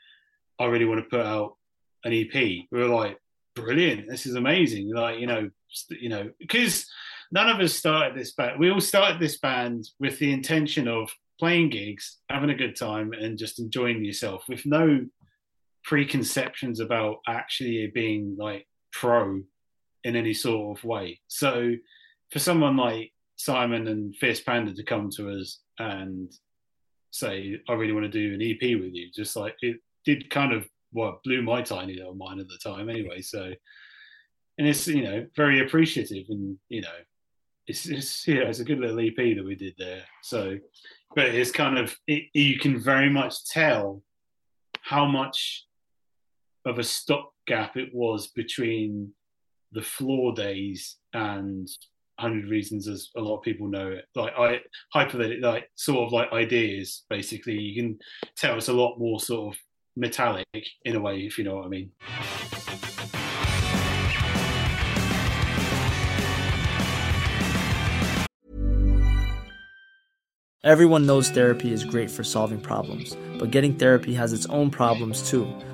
"I really want to put out an EP," we were like, "Brilliant! This is amazing!" Like you know, you know, because none of us started this band. We all started this band with the intention of playing gigs, having a good time, and just enjoying yourself with no preconceptions about actually being like pro in any sort of way. So for someone like Simon and Fierce Panda to come to us and say, I really want to do an EP with you. Just like it did kind of what blew my tiny little mind at the time anyway. So, and it's, you know, very appreciative and, you know, it's, it's, yeah, it's a good little EP that we did there. So, but it's kind of, it, you can very much tell how much of a stopgap it was between the floor days and hundred reasons as a lot of people know it. Like i hypothetical like sort of like ideas basically. You can tell it's a lot more sort of metallic in a way if you know what i mean. Everyone knows therapy is great for solving problems but getting therapy has its own problems too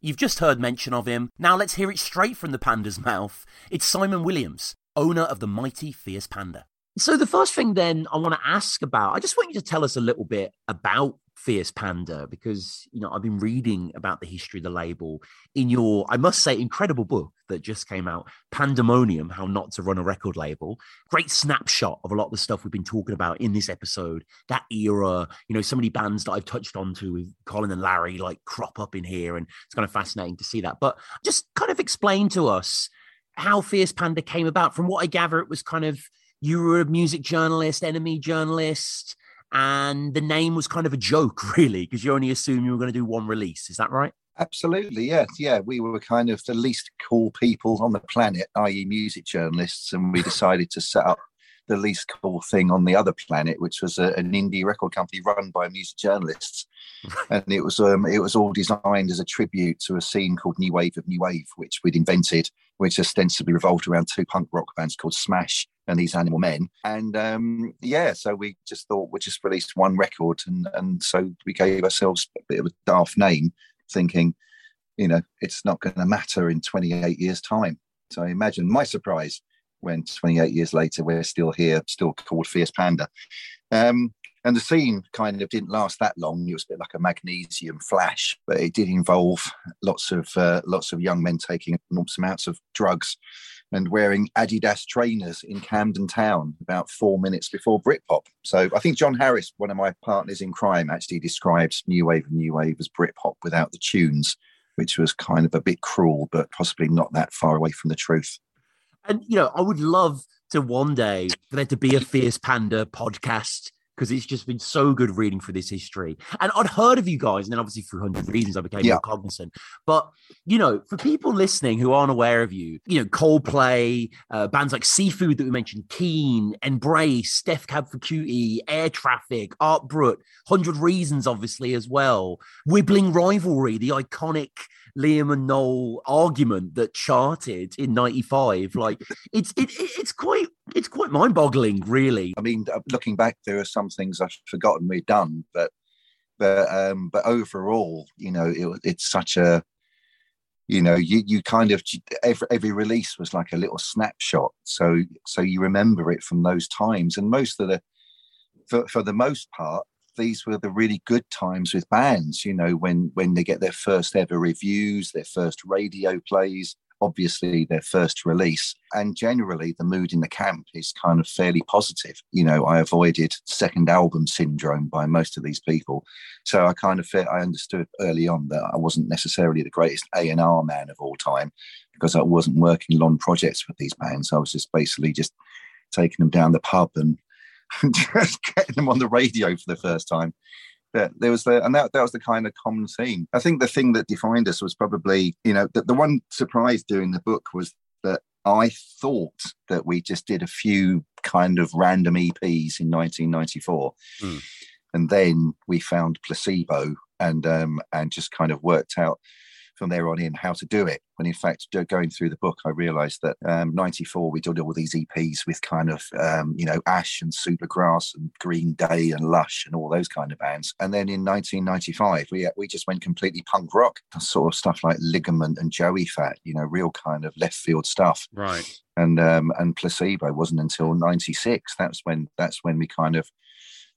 You've just heard mention of him. Now let's hear it straight from the panda's mouth. It's Simon Williams, owner of the mighty Fierce Panda. So the first thing then I want to ask about, I just want you to tell us a little bit about Fierce Panda because you know I've been reading about the history of the label in your I must say incredible book that just came out Pandemonium How Not to Run a Record Label. Great snapshot of a lot of the stuff we've been talking about in this episode. That era you know so many bands that I've touched on to with Colin and Larry like crop up in here and it's kind of fascinating to see that. But just kind of explain to us how Fierce Panda came about. From what I gather it was kind of you were a music journalist NME journalist and the name was kind of a joke, really, because you only assume you were going to do one release. Is that right? Absolutely, yes. Yeah, we were kind of the least cool people on the planet, i.e., music journalists, and we decided to set up the least cool thing on the other planet, which was a, an indie record company run by music journalists, and it was um, it was all designed as a tribute to a scene called New Wave of New Wave, which we'd invented, which ostensibly revolved around two punk rock bands called Smash and These Animal Men. And um, yeah, so we just thought we'd just release one record, and and so we gave ourselves a bit of a daft name, thinking, you know, it's not going to matter in 28 years' time. So imagine my surprise when 28 years later we're still here, still called Fierce Panda. Um, and the scene kind of didn't last that long. It was a bit like a magnesium flash, but it did involve lots of uh, lots of young men taking enormous amounts of drugs and wearing Adidas trainers in Camden Town about four minutes before Britpop. So I think John Harris, one of my partners in crime, actually describes New Wave and New Wave as Britpop without the tunes, which was kind of a bit cruel, but possibly not that far away from the truth. And you know, I would love to one day for there to be a Fierce Panda podcast because it's just been so good reading for this history. And I'd heard of you guys, and then obviously for 100 Reasons, I became yeah. more cognizant. But, you know, for people listening who aren't aware of you, you know, Coldplay, uh, bands like Seafood that we mentioned, Keane, Embrace, Death Cab for Cutie, Air Traffic, Art Brut, 100 Reasons, obviously, as well. Wibbling Rivalry, the iconic Liam and Noel argument that charted in 95 like it's it, it's quite it's quite mind-boggling really. I mean uh, looking back there are some things i've forgotten we've done but but um but overall you know it, it's such a you know you you kind of every every release was like a little snapshot. So so you remember it from those times. And most of the for, for the most part these were the really good times with bands you know when when they get their first ever reviews their first radio plays obviously their first release. And generally the mood in the camp is kind of fairly positive. You know i avoided second album syndrome by most of these people. So i kind of felt i understood early on that i wasn't necessarily the greatest a&r man of all time because i wasn't working long projects with these bands. I was just basically just taking them down the pub and just getting them on the radio for the first time. But there was the, and that, that was the kind of common theme. I think the thing that defined us was probably, you know, the, the one surprise doing the book was that I thought that we just did a few kind of random EPs in 1994. Mm. And then we found placebo and um, and just kind of worked out from there on in how to do it. When in fact, going through the book, I realised that um, '94 we did all these EPs with kind of um, you know Ash and Supergrass and Green Day and Lush and all those kind of bands. And then in 1995 we we just went completely punk rock, sort of stuff like Ligament and Joey Fat, you know, real kind of left field stuff. Right. And um, and Placebo wasn't until '96. That's when that's when we kind of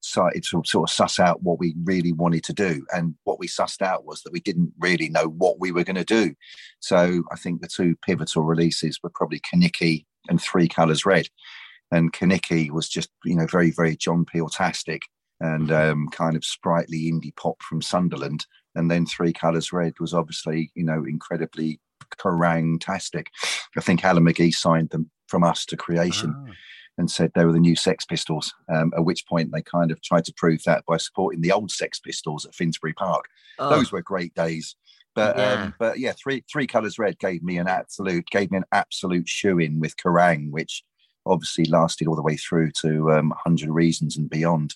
started to sort of suss out what we really wanted to do. And what we sussed out was that we didn't really know what we were going to do. So I think the two pivotal releases were probably Kenickie and Three Colors Red. And Kenickie was just, you know, very, very John Peel-tastic and um, kind of sprightly indie pop from Sunderland. And then Three Colors Red was obviously, you know, incredibly Kerrang-tastic. I think Alan McGee signed them from us to creation. Ah and said they were the new Sex Pistols. Um, at which point they kind of tried to prove that by supporting the old Sex Pistols at Finsbury Park. Oh. Those were great days. But yeah. Um, but yeah, three three colors red gave me an absolute gave me an absolute shoe in with Kerrang, which obviously lasted all the way through to um, Hundred Reasons and beyond.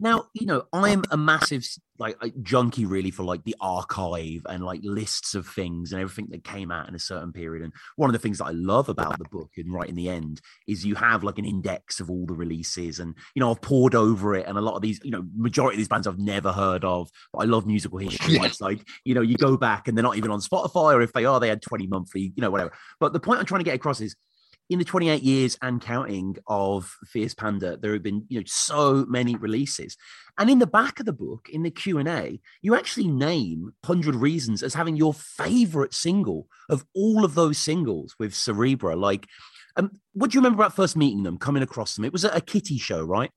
Now, you know, I'm a massive like junkie really for like the archive and like lists of things and everything that came out in a certain period. And one of the things that I love about the book and right in the end is you have like an index of all the releases. And you know, I've poured over it, and a lot of these, you know, majority of these bands I've never heard of, but I love musical history. Yeah. It's like, you know, you go back and they're not even on Spotify, or if they are, they had 20 monthly, you know, whatever. But the point I'm trying to get across is in the 28 years and counting of Fierce Panda, there have been you know so many releases. And in the back of the book, in the Q and A, you actually name "100 Reasons" as having your favorite single of all of those singles with Cerebra. Like, um, what do you remember about first meeting them, coming across them? It was at a Kitty show, right?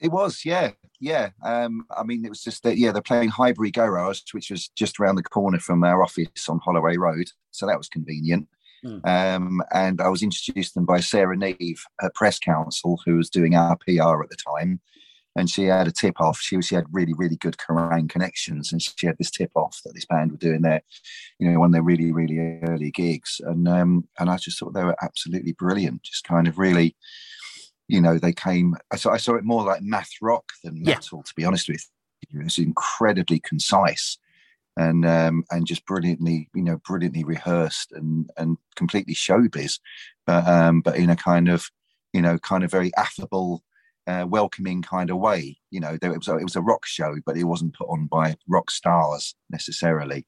It was, yeah, yeah. Um, I mean, it was just that, yeah, they're playing Highbury Garage, which was just around the corner from our office on Holloway Road, so that was convenient. Mm. Um, and I was introduced to them by Sarah Neve at Press Council, who was doing our PR at the time. And she had a tip off. She, she had really, really good Kerrang connections. And she had this tip off that this band were doing their, you know, one of their really, really early gigs. And um, and I just thought they were absolutely brilliant. Just kind of really, you know, they came. I saw, I saw it more like math rock than metal, yeah. to be honest with you. It was incredibly concise and um, and just brilliantly, you know, brilliantly rehearsed and and completely showbiz, but um, but in a kind of, you know, kind of very affable, uh, welcoming kind of way. You know, there, it was a, it was a rock show, but it wasn't put on by rock stars necessarily.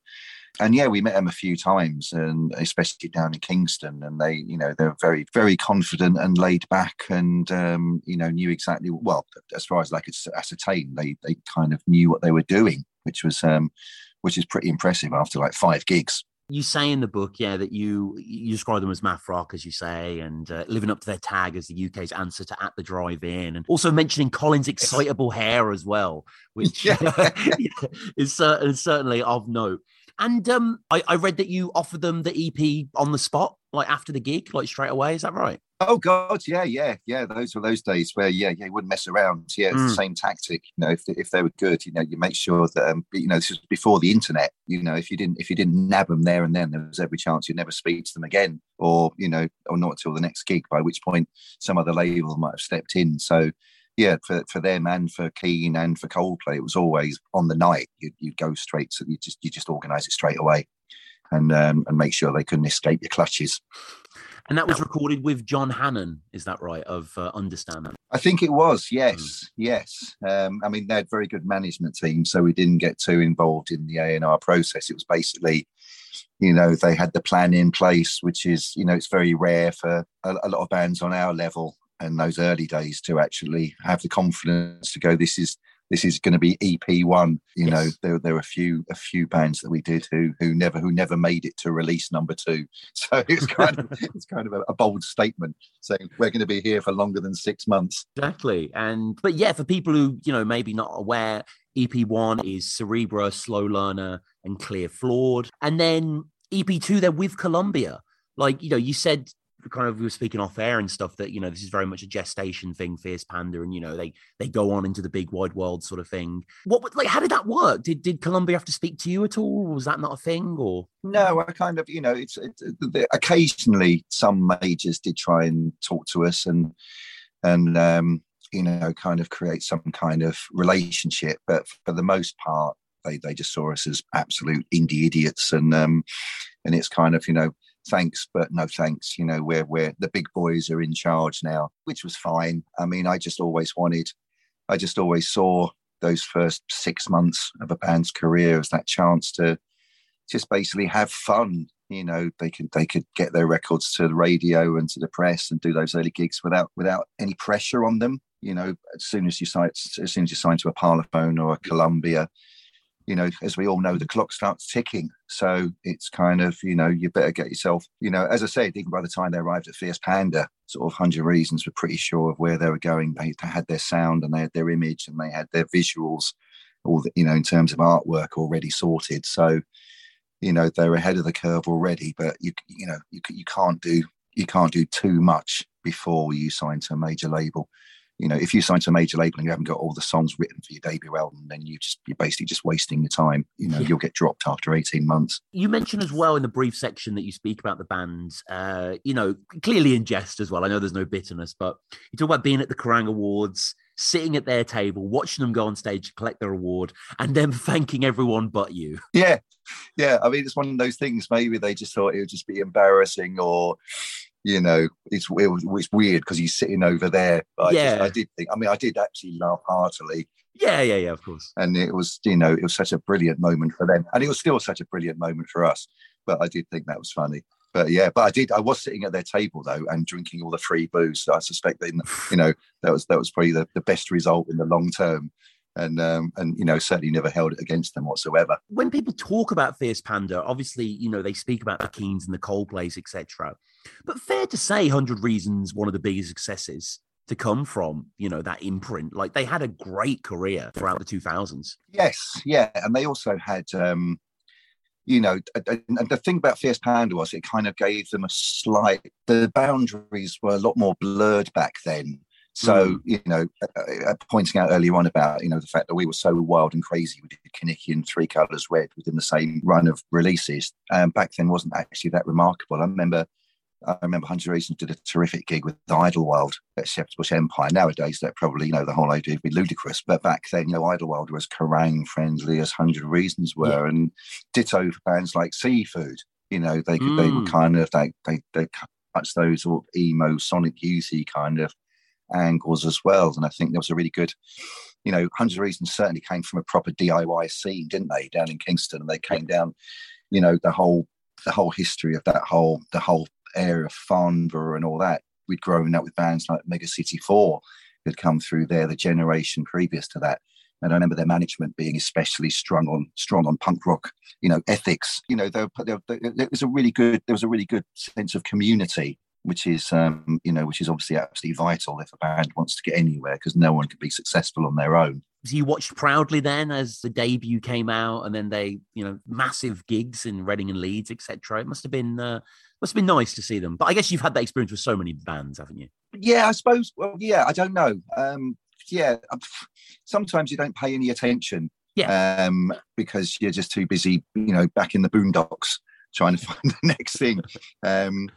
And yeah, we met them a few times, and especially down in Kingston. And they, you know, they're very, very confident and laid back, and um, you know, knew exactly well, as far as I could ascertain, they they kind of knew what they were doing, which was um, which is pretty impressive after like five gigs. You say in the book, yeah, that you you describe them as math rock, as you say, and uh, living up to their tag as the UK's answer to At the Drive-In, and also mentioning Colin's excitable hair as well, which yeah. is, is certainly of note. And um, I, I read that you offered them the EP on the spot, like after the gig, like straight away. Is that right? Oh God, yeah, yeah, yeah. Those were those days where, yeah, yeah, you wouldn't mess around. Yeah, it's mm. the same tactic. You know, if if they were good, you know, you make sure that um, you know this was before the internet. You know, if you didn't if you didn't nab them there and then, there was every chance you'd never speak to them again, or you know, or not till the next gig. By which point, some other label might have stepped in. So, yeah, for, for them and for Keane and for Coldplay, it was always on the night. You you go straight to you just you just organise it straight away, and um, and make sure they couldn't escape your clutches. And that was recorded with John Hannon, is that right? Of uh, Understand. I think it was. Yes, mm. yes. Um, I mean, they had very good management team, so we didn't get too involved in the A and R process. It was basically, you know, they had the plan in place, which is, you know, it's very rare for a, a lot of bands on our level and those early days to actually have the confidence to go. This is this is going to be EP one. You yes. know, there there are a few a few bands that we did who who never who never made it to release number two. So it's kind of it's kind of a, a, bold statement saying we're going to be here for longer than six months. Exactly, and but yeah, for people who you know maybe not aware, EP one is Cerebra, Slow Learner, and Clear Flawed, and then EP two they're with Columbia. Like you know, you said kind of we were speaking off air and stuff that you know this is very much a gestation thing fierce panda and you know they they go on into the big wide world sort of thing. What like how did that work? Did did columbia have to speak to you at all? Was that not a thing or? No i kind of you know it's, occasionally some majors did try and talk to us and and um you know kind of create some kind of relationship but for the most part they, they just saw us as absolute indie idiots and um and it's kind of you know thanks, but no thanks. You know, where where the big boys are in charge now, which was fine. I mean, I just always wanted, I just always saw those first six months of a band's career as that chance to just basically have fun. You know, they could they could get their records to the radio and to the press and do those early gigs without without any pressure on them. You know, as soon as you sign as soon as you sign to a Parlophone or a Columbia, you know, as we all know, the clock starts ticking. So it's kind of, you know, you better get yourself, you know, as I said, even by the time they arrived at Fierce Panda, sort of 100 Reasons were pretty sure of where they were going. They had their sound and they had their image and they had their visuals, all the, you know, in terms of artwork already sorted. So, you know, they're ahead of the curve already, but you, you know, you, you can't do, you can't do too much before you sign to a major label you know, if you sign to a major label and you haven't got all the songs written for your debut album, then you just you're basically just wasting your time. You know, yeah. you'll get dropped after 18 months. You mentioned as well in the brief section that you speak about the band, uh, you know, clearly in jest as well. I know there's no bitterness, but you talk about being at the Kerrang Awards, sitting at their table, watching them go on stage to collect their award, and then thanking everyone but you. Yeah, yeah. I mean, it's one of those things. Maybe they just thought it would just be embarrassing, or you know, it's it was, it's weird because he's sitting over there. But I Yeah. just, I did think. I mean, I did actually laugh heartily, Yeah, yeah, yeah, of course. and it was, you know, it was such a brilliant moment for them, and it was still such a brilliant moment for us. But I did think that was funny. But yeah, but I did. I was sitting at their table though and drinking all the free booze. So I suspect that, you know, that was that was probably the, the best result in the long term, and um, and you know certainly never held it against them whatsoever. when people talk about Fierce Panda, obviously, you know, they speak about the Keanes and the Coldplays, etc. But fair to say, Hundred Reasons, one of the biggest successes to come from, you know, that imprint. Like they had a great career throughout the 2000s. Yes, yeah, and they also had, um, you know, and the thing about Fierce Panda was it kind of gave them a slight. The boundaries were a lot more blurred back then. So you know, uh, pointing out earlier on about you know the fact that we were so wild and crazy, we did Kenickie and Three Colours Red within the same run of releases. Um, back then wasn't actually that remarkable. I remember I remember Hundred Reasons did a terrific gig with Idlewild at Shepherd's Bush Empire. Nowadays, that probably, you know, the whole idea would be ludicrous. But back then, you know, Idlewild was Kerrang friendly as Hundred Reasons were, and ditto for bands like Seafood. You know, they could, they were Mm. kind of like they they touched those sort of emo Sonic Youthy kind of angles as well. And I think there was a really good, you know, Hundred Reasons certainly came from a proper DIY scene, didn't they, down in Kingston? And they came down, you know, the whole the whole history of that whole the whole area of Farnborough and all that. We'd grown up with bands like Mega City Four who'd come through there the generation previous to that. And I remember their management being especially strong on strong on punk rock, you know, ethics. You know, there, there, there, there was a really good there was a really good sense of community, which is um, you know, which is obviously absolutely vital if a band wants to get anywhere because no one can be successful on their own. So you watched proudly then as the debut came out, and then they, you know, massive gigs in Reading and Leeds, etc. It must have been uh, must been nice to see them. But I guess you've had that experience with so many bands, haven't you? Yeah, I suppose. Well, yeah, I don't know. Um, yeah, um, sometimes you don't pay any attention. Yeah. Um, because you're just too busy, you know, back in the boondocks trying to find the next thing. Um,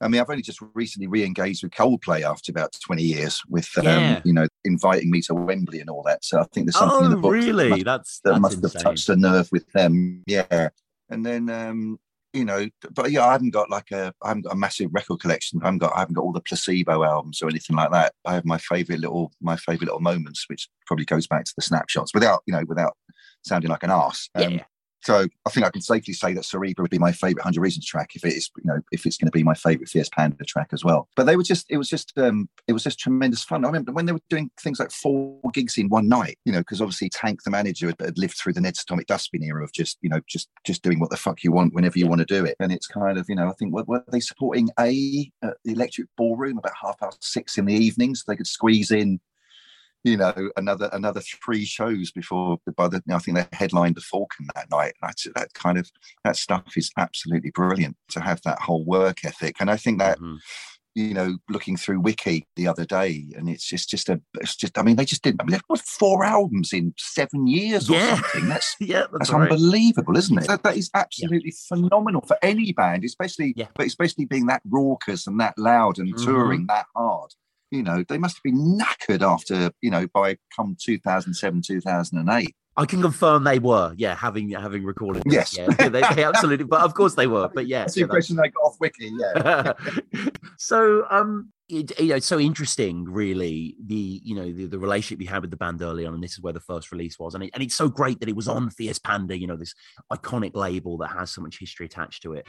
I mean, I've only just recently re-engaged with Coldplay after about 20 years, with um, Yeah. you know, inviting me to Wembley and all that. So I think there's something in the Oh, book that really? must- That's that that's must insane. have touched a nerve with them. Yeah. And then um, you know, but yeah, I haven't got like a I haven't got a massive record collection. I haven't got I haven't got all the placebo albums or anything like that. I have my favorite little my favorite little moments, which probably goes back to the snapshots without, you know, without sounding like an arse. Yeah, um, yeah. So I think I can safely say that Cerebra would be my favorite Hundred Reasons track if it is, you know, if it's going to be my favorite Fierce Panda track as well. But they were just, it was just, um, it was just tremendous fun. I remember when they were doing things like four gigs in one night, you know, because obviously Tank, the manager, had, lived through the Ned's Atomic Dustbin era of just, you know, just just doing what the fuck you want whenever you want to do it. And it's kind of, you know, I think were, were they supporting a at the Electric Ballroom about half past six in the evening, so they could squeeze in you know, another another three shows before by the I think they headlined the Falcon that night. And that's that kind of that stuff is absolutely brilliant to have that whole work ethic. And I think that Mhm. you know, looking through Wiki the other day, and it's just just a it's just I mean they just did I mean they've got four albums in seven years or Yeah. something. That's yeah, that's that's right. unbelievable, isn't it? That, that is absolutely phenomenal for any band, especially Yeah. but especially being that raucous and that loud and Mhm. touring that hard. You know, they must have been knackered after, you know, by come 2007, 2008. I can confirm they were, yeah, having having recorded. this, Yes. yeah, they, they absolutely, but of course they were. But yeah, That's the yeah, that's- impression they got off Wiki, yeah. so um it, you know it's so interesting really the you know the, the relationship you had with the band early on and this is where the first release was and, it, and it's so great that it was on fierce panda you know this iconic label that has so much history attached to it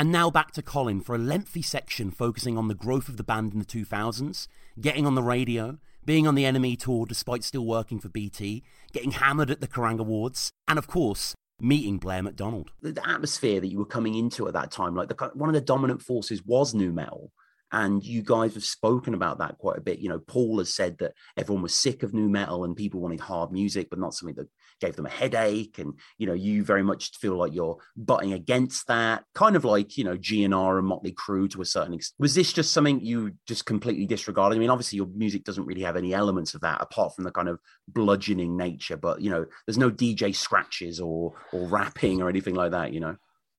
And now back to Colin for a lengthy section focusing on the growth of the band in the 2000s, getting on the radio, being on the NME tour despite still working for BT, getting hammered at the Kerrang Awards, and of course, meeting Blair McDonald. The, atmosphere that you were coming into at that time, like the, one of the dominant forces was nu metal. And you guys have spoken about that quite a bit. You know, Paul has said that everyone was sick of nu metal and people wanted hard music, but not something that gave them a headache. And, you know, you very much feel like you're butting against that, kind of like, you know, GNR and Motley Crue to a certain extent. Was this just something you just completely disregarded? I mean, obviously, your music doesn't really have any elements of that apart from the kind of bludgeoning nature, but, you know, there's no DJ scratches or, or rapping or anything like that, you know?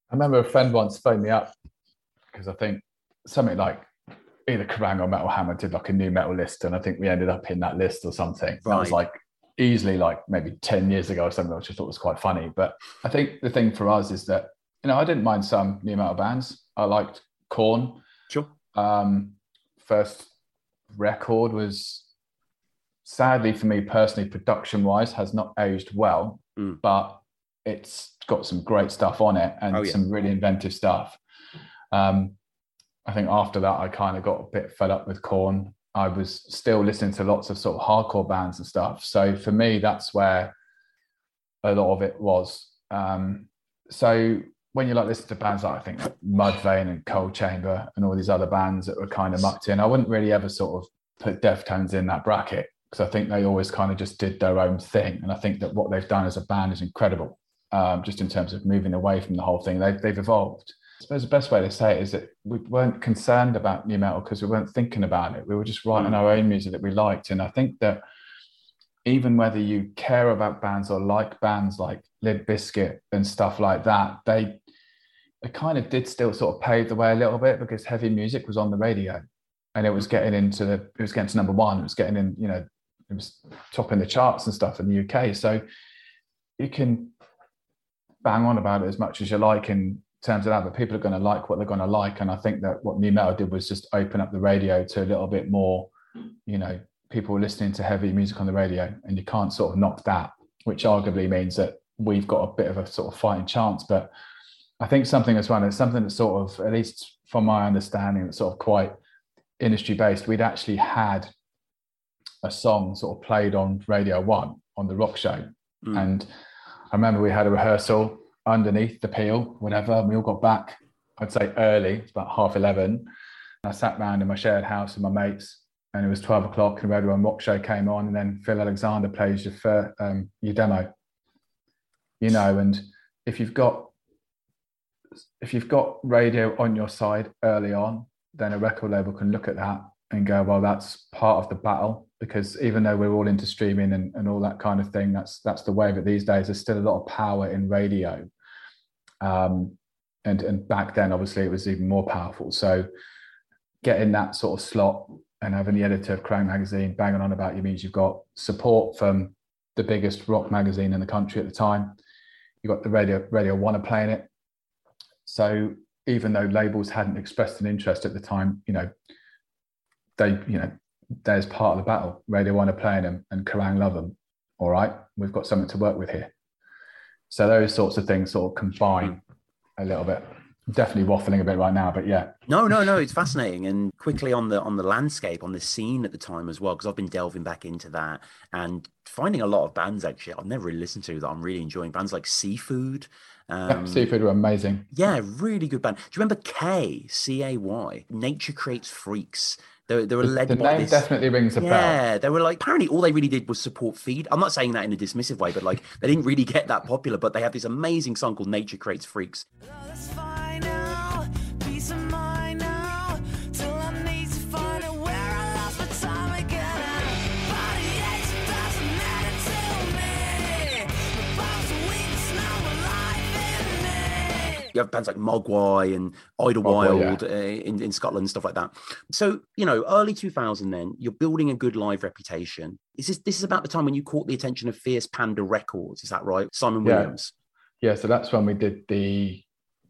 I remember a friend once phoned me up because I think something like either Kerrang or Metal Hammer did like a nu metal list, and I think we ended up in that list or something. That was like easily like maybe 10 years ago or something, which I thought was quite funny. But I think the thing for us is that, you know, I didn't mind some nu metal bands. I liked Korn. Sure. Um, first record was sadly for me personally, production wise, has not aged well, Mm. but it's got some great stuff on it and Oh, yeah. some really inventive stuff. Um, I think after that, I kind of got a bit fed up with Korn. I was still listening to lots of sort of hardcore bands and stuff. So for me, that's where a lot of it was. Um, so when you like listen to bands like I think Mudvayne and Coal Chamber and all these other bands that were kind of mucked in, I wouldn't really ever sort of put Deftones in that bracket because I think they always kind of just did their own thing. And I think that what they've done as a band is incredible, um, just in terms of moving away from the whole thing. They've, they've evolved. I suppose the best way to say it is that we weren't concerned about nu metal because we weren't thinking about it. We were just writing mm. our own music that we liked. And I think that even whether you care about bands or like bands like Limp Bizkit and stuff like that, they they kind of did still sort of pave the way a little bit because heavy music was on the radio and it was mm. getting into the it was getting to number one, it was getting in, you know, it was topping the charts and stuff in the UK. So you can bang on about it as much as you like in terms of that, but people are going to like what they're going to like. And I think that what Nu Metal did was just open up the radio to a little bit more, you know, people listening to heavy music on the radio, and you can't sort of knock that, which arguably means that we've got a bit of a sort of fighting chance. But I think something as well, it's something that's sort of, at least from my understanding, that's sort of quite industry based. We'd actually had a song sort of played on Radio One on the rock show. Mm. And I remember we had a rehearsal underneath the peel, whatever. We all got back, I'd say early, it's about half 11. And I sat round in my shared house with my mates, and it was 12 o'clock, and the Radio One rock show came on. And then Phil Alexander plays your, fir- um, your demo, you know. And if you've got if you've got radio on your side early on, then a record label can look at that and go, well, that's part of the battle. Because even though we're all into streaming and, and all that kind of thing, that's that's the way it these days. There's still a lot of power in radio. Um, and and back then, obviously, it was even more powerful. So getting that sort of slot and having the editor of Kerrang magazine banging on about you means you've got support from the biggest rock magazine in the country at the time. You've got the radio Radio One playing it. So even though labels hadn't expressed an interest at the time, you know, they, you know, there's part of the battle. Radio One are playing them and Kerrang love them. All right, we've got something to work with here. So those sorts of things sort of combine a little bit. Definitely waffling a bit right now, but yeah. No, no, no. It's fascinating, and quickly on the on the landscape, on the scene at the time as well, because I've been delving back into that and finding a lot of bands actually I've never really listened to that I'm really enjoying. Bands like Seafood. Yeah, Um, Seafood were amazing. Yeah, really good band. Do you remember K C A Y? Nature Creates Freaks. They, were- they were The, led the by name this. definitely rings a bell. Yeah, they were like apparently all they really did was support feed. I'm not saying that in a dismissive way, but like they didn't really get that popular. But they have this amazing song called Nature Creates Freaks. You have bands like Mogwai and Idlewild Mogwai, uh, in, in Scotland, and stuff like that. So, you know, early 2000 then, you're building a good live reputation. Is this this is about the time when you caught the attention of Fierce Panda Records, is that right? Simon Williams. Yeah, so that's when we did the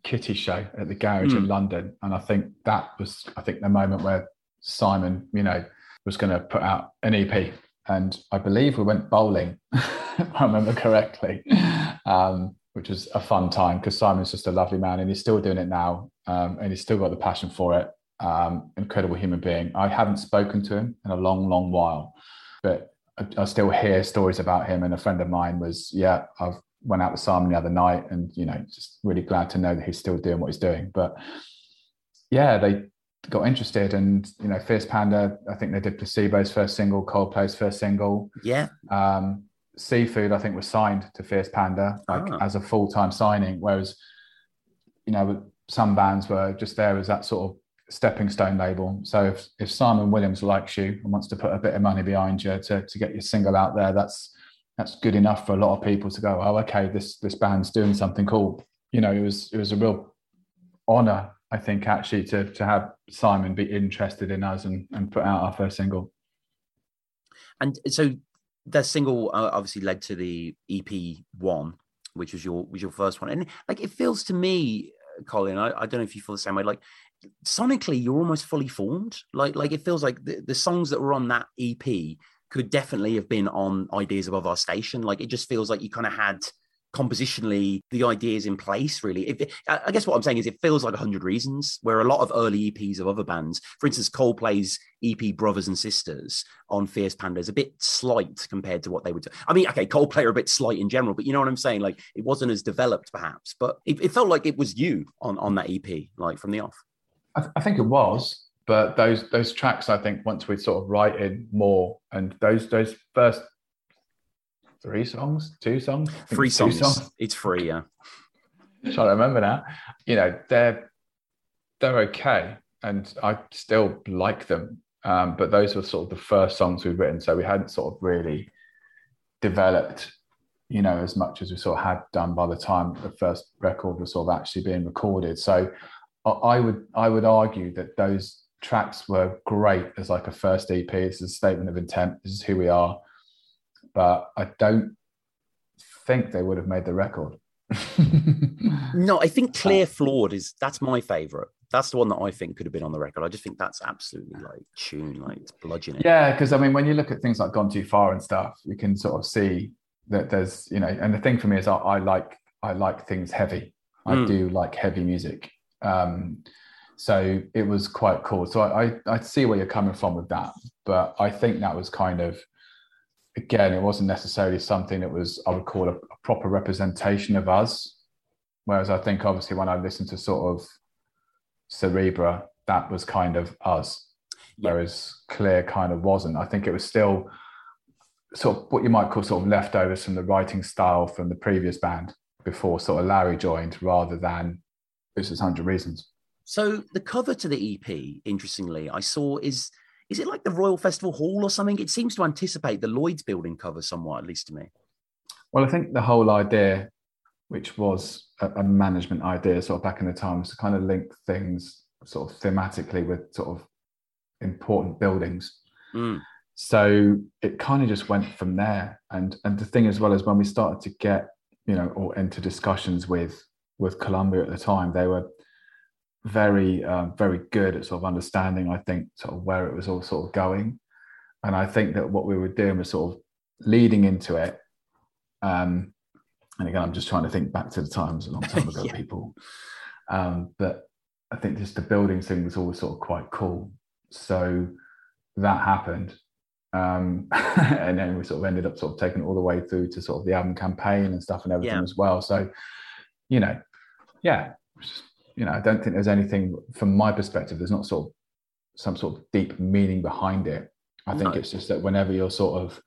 Kitty show at the garage in Mm. London, and I think that was, I think, the moment where Simon, you know, was going to put out an EP, and I believe we went bowling, if I remember correctly, um, which was a fun time because Simon's just a lovely man, and he's still doing it now, um, and he's still got the passion for it. Um, incredible human being. I haven't spoken to him in a long, long while, but I, I still hear stories about him. And a friend of mine was, yeah, I've went out with Simon the other night, and you know, just really glad to know that he's still doing what he's doing. But yeah, they got interested, and you know, Fierce Panda. I think they did Placebo's first single, Coldplay's first single. Yeah. Um, Seafood, I think, was signed to Fierce Panda like Ah. as a full time signing, whereas you know some bands were just there as that sort of stepping stone label. So if, if Simon Williams likes you and wants to put a bit of money behind you to, to get your single out there, that's that's good enough for a lot of people to go, oh, okay, this this band's doing something cool. You know, it was it was a real honor I think actually to to have Simon be interested in us and, and put out our first single. And so the single uh, obviously led to the EP one, which was your was your first one, and like it feels to me, Colin. I, I don't know if you feel the same way. Like sonically, you're almost fully formed. Like like it feels like the, the songs that were on that EP could definitely have been on ideas above our station. Like it just feels like you kind of had compositionally the ideas in place really. I guess what i'm saying is it feels like 100 reasons where a lot of early eps of other bands for instance coldplay's ep brothers and sisters on fierce panda is a bit slight compared to what they would do. I mean okay coldplay are a bit slight in general but you know what i'm saying? Like it wasn't as developed perhaps but it, it felt like it was you on on that ep like from the off. I, th- I think it was but those those tracks i think once we sort of write in more and those those first three songs, two songs, three songs. songs. It's free, yeah. trying to remember now. You know, they're they're okay, and I still like them. Um, but those were sort of the first songs we've written, so we hadn't sort of really developed, you know, as much as we sort of had done by the time the first record was sort of actually being recorded. So I would I would argue that those tracks were great as like a first EP. It's a statement of intent. This is who we are but I don't think they would have made the record. no, I think Clear Flawed is that's my favorite. That's the one that I think could have been on the record. I just think that's absolutely like tune, like it's bludgeoning. Yeah, because I mean, when you look at things like Gone Too Far and stuff, you can sort of see that there's, you know, and the thing for me is I, I like I like things heavy. I mm. do like heavy music. Um, so it was quite cool. So I, I I see where you're coming from with that, but I think that was kind of again, it wasn't necessarily something that was, I would call a, a, proper representation of us. Whereas I think, obviously, when I listened to sort of Cerebra, that was kind of us. Yeah. Whereas Clear kind of wasn't. I think it was still sort of what you might call sort of leftovers from the writing style from the previous band before sort of Larry joined rather than this is 100 Reasons. So the cover to the EP, interestingly, I saw is is it like the Royal Festival Hall or something? It seems to anticipate the Lloyd's building cover somewhat, at least to me. Well, I think the whole idea, which was a, a management idea sort of back in the time, was to kind of link things sort of thematically with sort of important buildings. Mm. So it kind of just went from there. And and the thing as well as when we started to get, you know, or enter discussions with with Columbia at the time, they were very um, very good at sort of understanding i think sort of where it was all sort of going. And i think that what we were doing was sort of leading into it. Um, and again i'm just trying to think back to the times a long time ago yeah. people. Um, but i think just the building thing was always sort of quite cool. So that happened. Um, and then we sort of ended up sort of taking it all the way through to sort of the album campaign and stuff and everything yeah. as well. So you know yeah you know, I don't think there's anything from my perspective. There's not sort of some sort of deep meaning behind it. I think no. it's just that whenever you're sort of,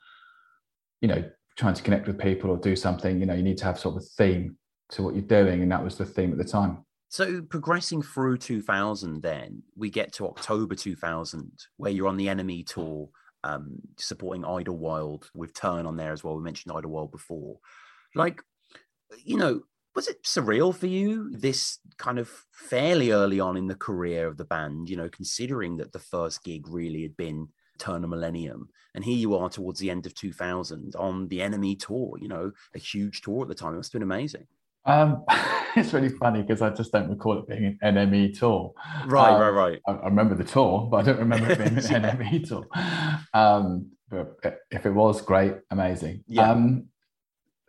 you know, trying to connect with people or do something, you know, you need to have sort of a theme to what you're doing, and that was the theme at the time. So progressing through 2000, then we get to October 2000, where you're on the NME tour, um, supporting Idlewild with Turn on there as well. We mentioned Idlewild before. Like, you know, was it surreal for you this kind of fairly early on in the career of the band you know considering that the first gig really had been turn a millennium and here you are towards the end of 2000 on the NME tour you know a huge tour at the time it must have been amazing um, it's really funny because I just don't recall it being an NME tour. Right, um, right, right. I, I, remember the tour, but I don't remember it being an yeah. NME tour. Um, but if it was great, amazing. Yeah. Um,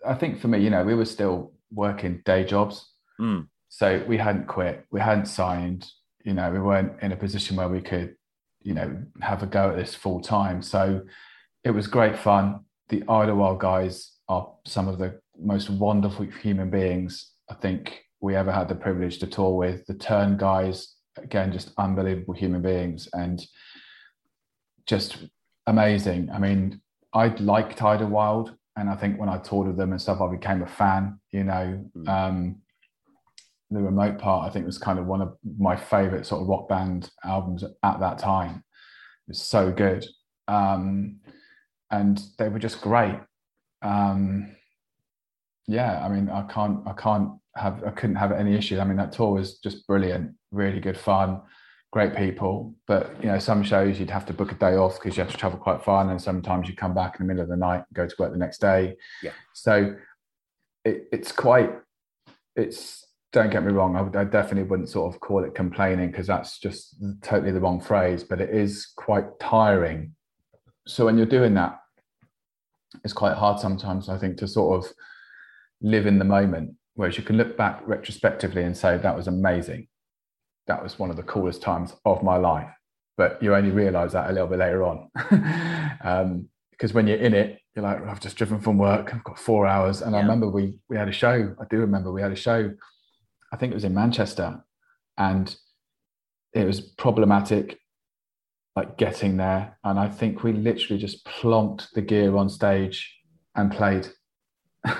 I think for me, you know, we were still working day jobs. Mm. So we hadn't quit, we hadn't signed, you know, we weren't in a position where we could, you know, have a go at this full time. So it was great fun. The Idlewild guys are some of the most wonderful human beings I think we ever had the privilege to tour with. The Turn guys, again, just unbelievable human beings and just amazing. I mean, I liked Idlewild and I think when I toured with them and stuff, I became a fan. You know, mm. um, the remote part I think was kind of one of my favorite sort of rock band albums at that time. It was so good, um, and they were just great. Um, yeah, I mean, I can't, I can't have, I couldn't have any issues. I mean, that tour was just brilliant, really good fun, great people. But you know, some shows you'd have to book a day off because you have to travel quite far, and then sometimes you come back in the middle of the night, and go to work the next day. Yeah. So it, it's quite, it's. Don't get me wrong. I, I definitely wouldn't sort of call it complaining because that's just totally the wrong phrase. But it is quite tiring. So when you're doing that, it's quite hard sometimes. I think to sort of live in the moment, whereas you can look back retrospectively and say, that was amazing. That was one of the coolest times of my life. But you only realize that a little bit later on. um, because when you're in it, you're like, I've just driven from work, I've got four hours. And yeah. I remember we we had a show. I do remember we had a show, I think it was in Manchester, and it was problematic like getting there. And I think we literally just plonked the gear on stage and played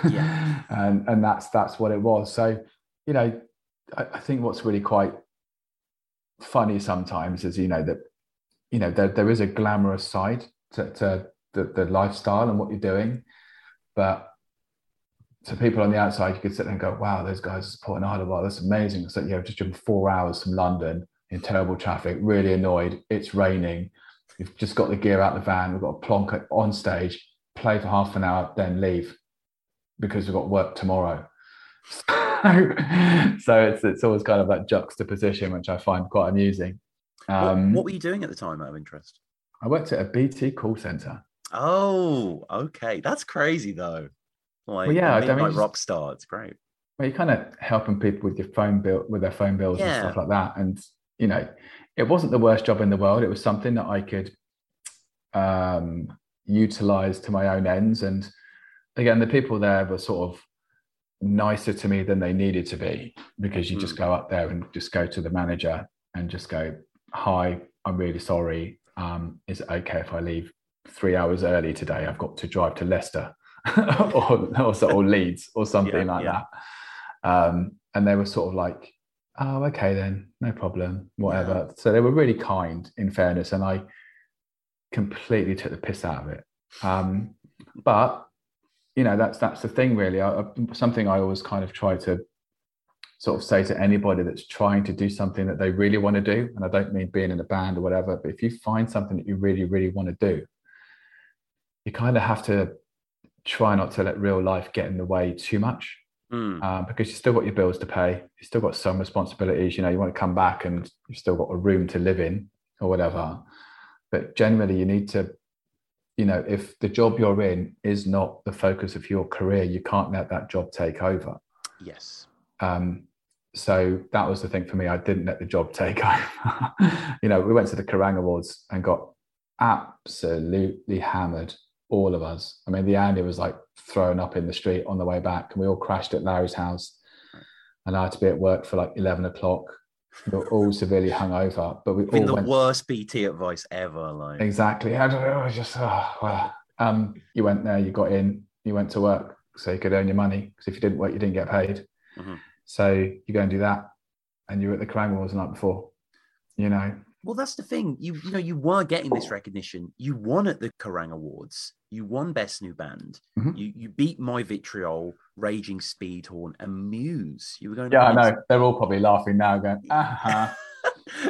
yeah. and and that's that's what it was. So, you know, I, I, think what's really quite funny sometimes is you know that you know there, there is a glamorous side to, to the, the lifestyle and what you're doing, but to people on the outside, you could sit there and go, "Wow, those guys are supporting Idlewild. That's amazing." So you know, just driven four hours from London in terrible traffic, really annoyed. It's raining. We've just got the gear out the van. We've got to plonk on stage, play for half an hour, then leave because we've got work tomorrow. so it's it's always kind of that juxtaposition, which I find quite amusing. Um, what, what, were you doing at the time out of interest? I worked at a BT call center. Oh, okay. That's crazy though. Like, well, yeah, I mean, like rock star. It's great. Well, you're kind of helping people with your phone bill, with their phone bills yeah. and stuff like that. And you know, it wasn't the worst job in the world. It was something that I could um, utilize to my own ends and again, the people there were sort of nicer to me than they needed to be because you mm. just go up there and just go to the manager and just go, "Hi, I'm really sorry. Um, is it okay if I leave three hours early today? I've got to drive to Leicester or, or, or Leeds or something yeah, like yeah. that." Um, and they were sort of like, "Oh, okay then, no problem, whatever." Yeah. So they were really kind, in fairness, and I completely took the piss out of it. Um, but you know that's that's the thing really. I, something i always kind of try to sort of say to anybody that's trying to do something that they really want to do and i don't mean being in a band or whatever but if you find something that you really really want to do you kind of have to try not to let real life get in the way too much. Mm. um, because you've still got your bills to pay you've still got some responsibilities you know you want to come back and you've still got a room to live in or whatever. But generally you need to you know if the job you're in is not the focus of your career you can't let that job take over. Yes. Um, so that was the thing for me. I didn't let the job take over. You know we went to the kerrang! Awards and got absolutely hammered all of us. I mean the andy was like thrown up in the street on the way back and we all crashed at larry's house. And i had to be at work for like 11 o'clock we are all severely hungover, but we Been all the went... worst BT advice ever. Like exactly, I don't know. I Just oh, well, um, you went there, you got in, you went to work, so you could earn your money. Because if you didn't work, you didn't get paid. Mm-hmm. So you go and do that, and you were at the Kerrang Awards the night before. You know, well, that's the thing. You you know you were getting this recognition. You won at the Kerrang Awards. You won Best New Band. Mm-hmm. You you beat My Vitriol, Raging Speedhorn, and Muse. You were going. Yeah, I know. They're all probably laughing now, going, "Uh-huh."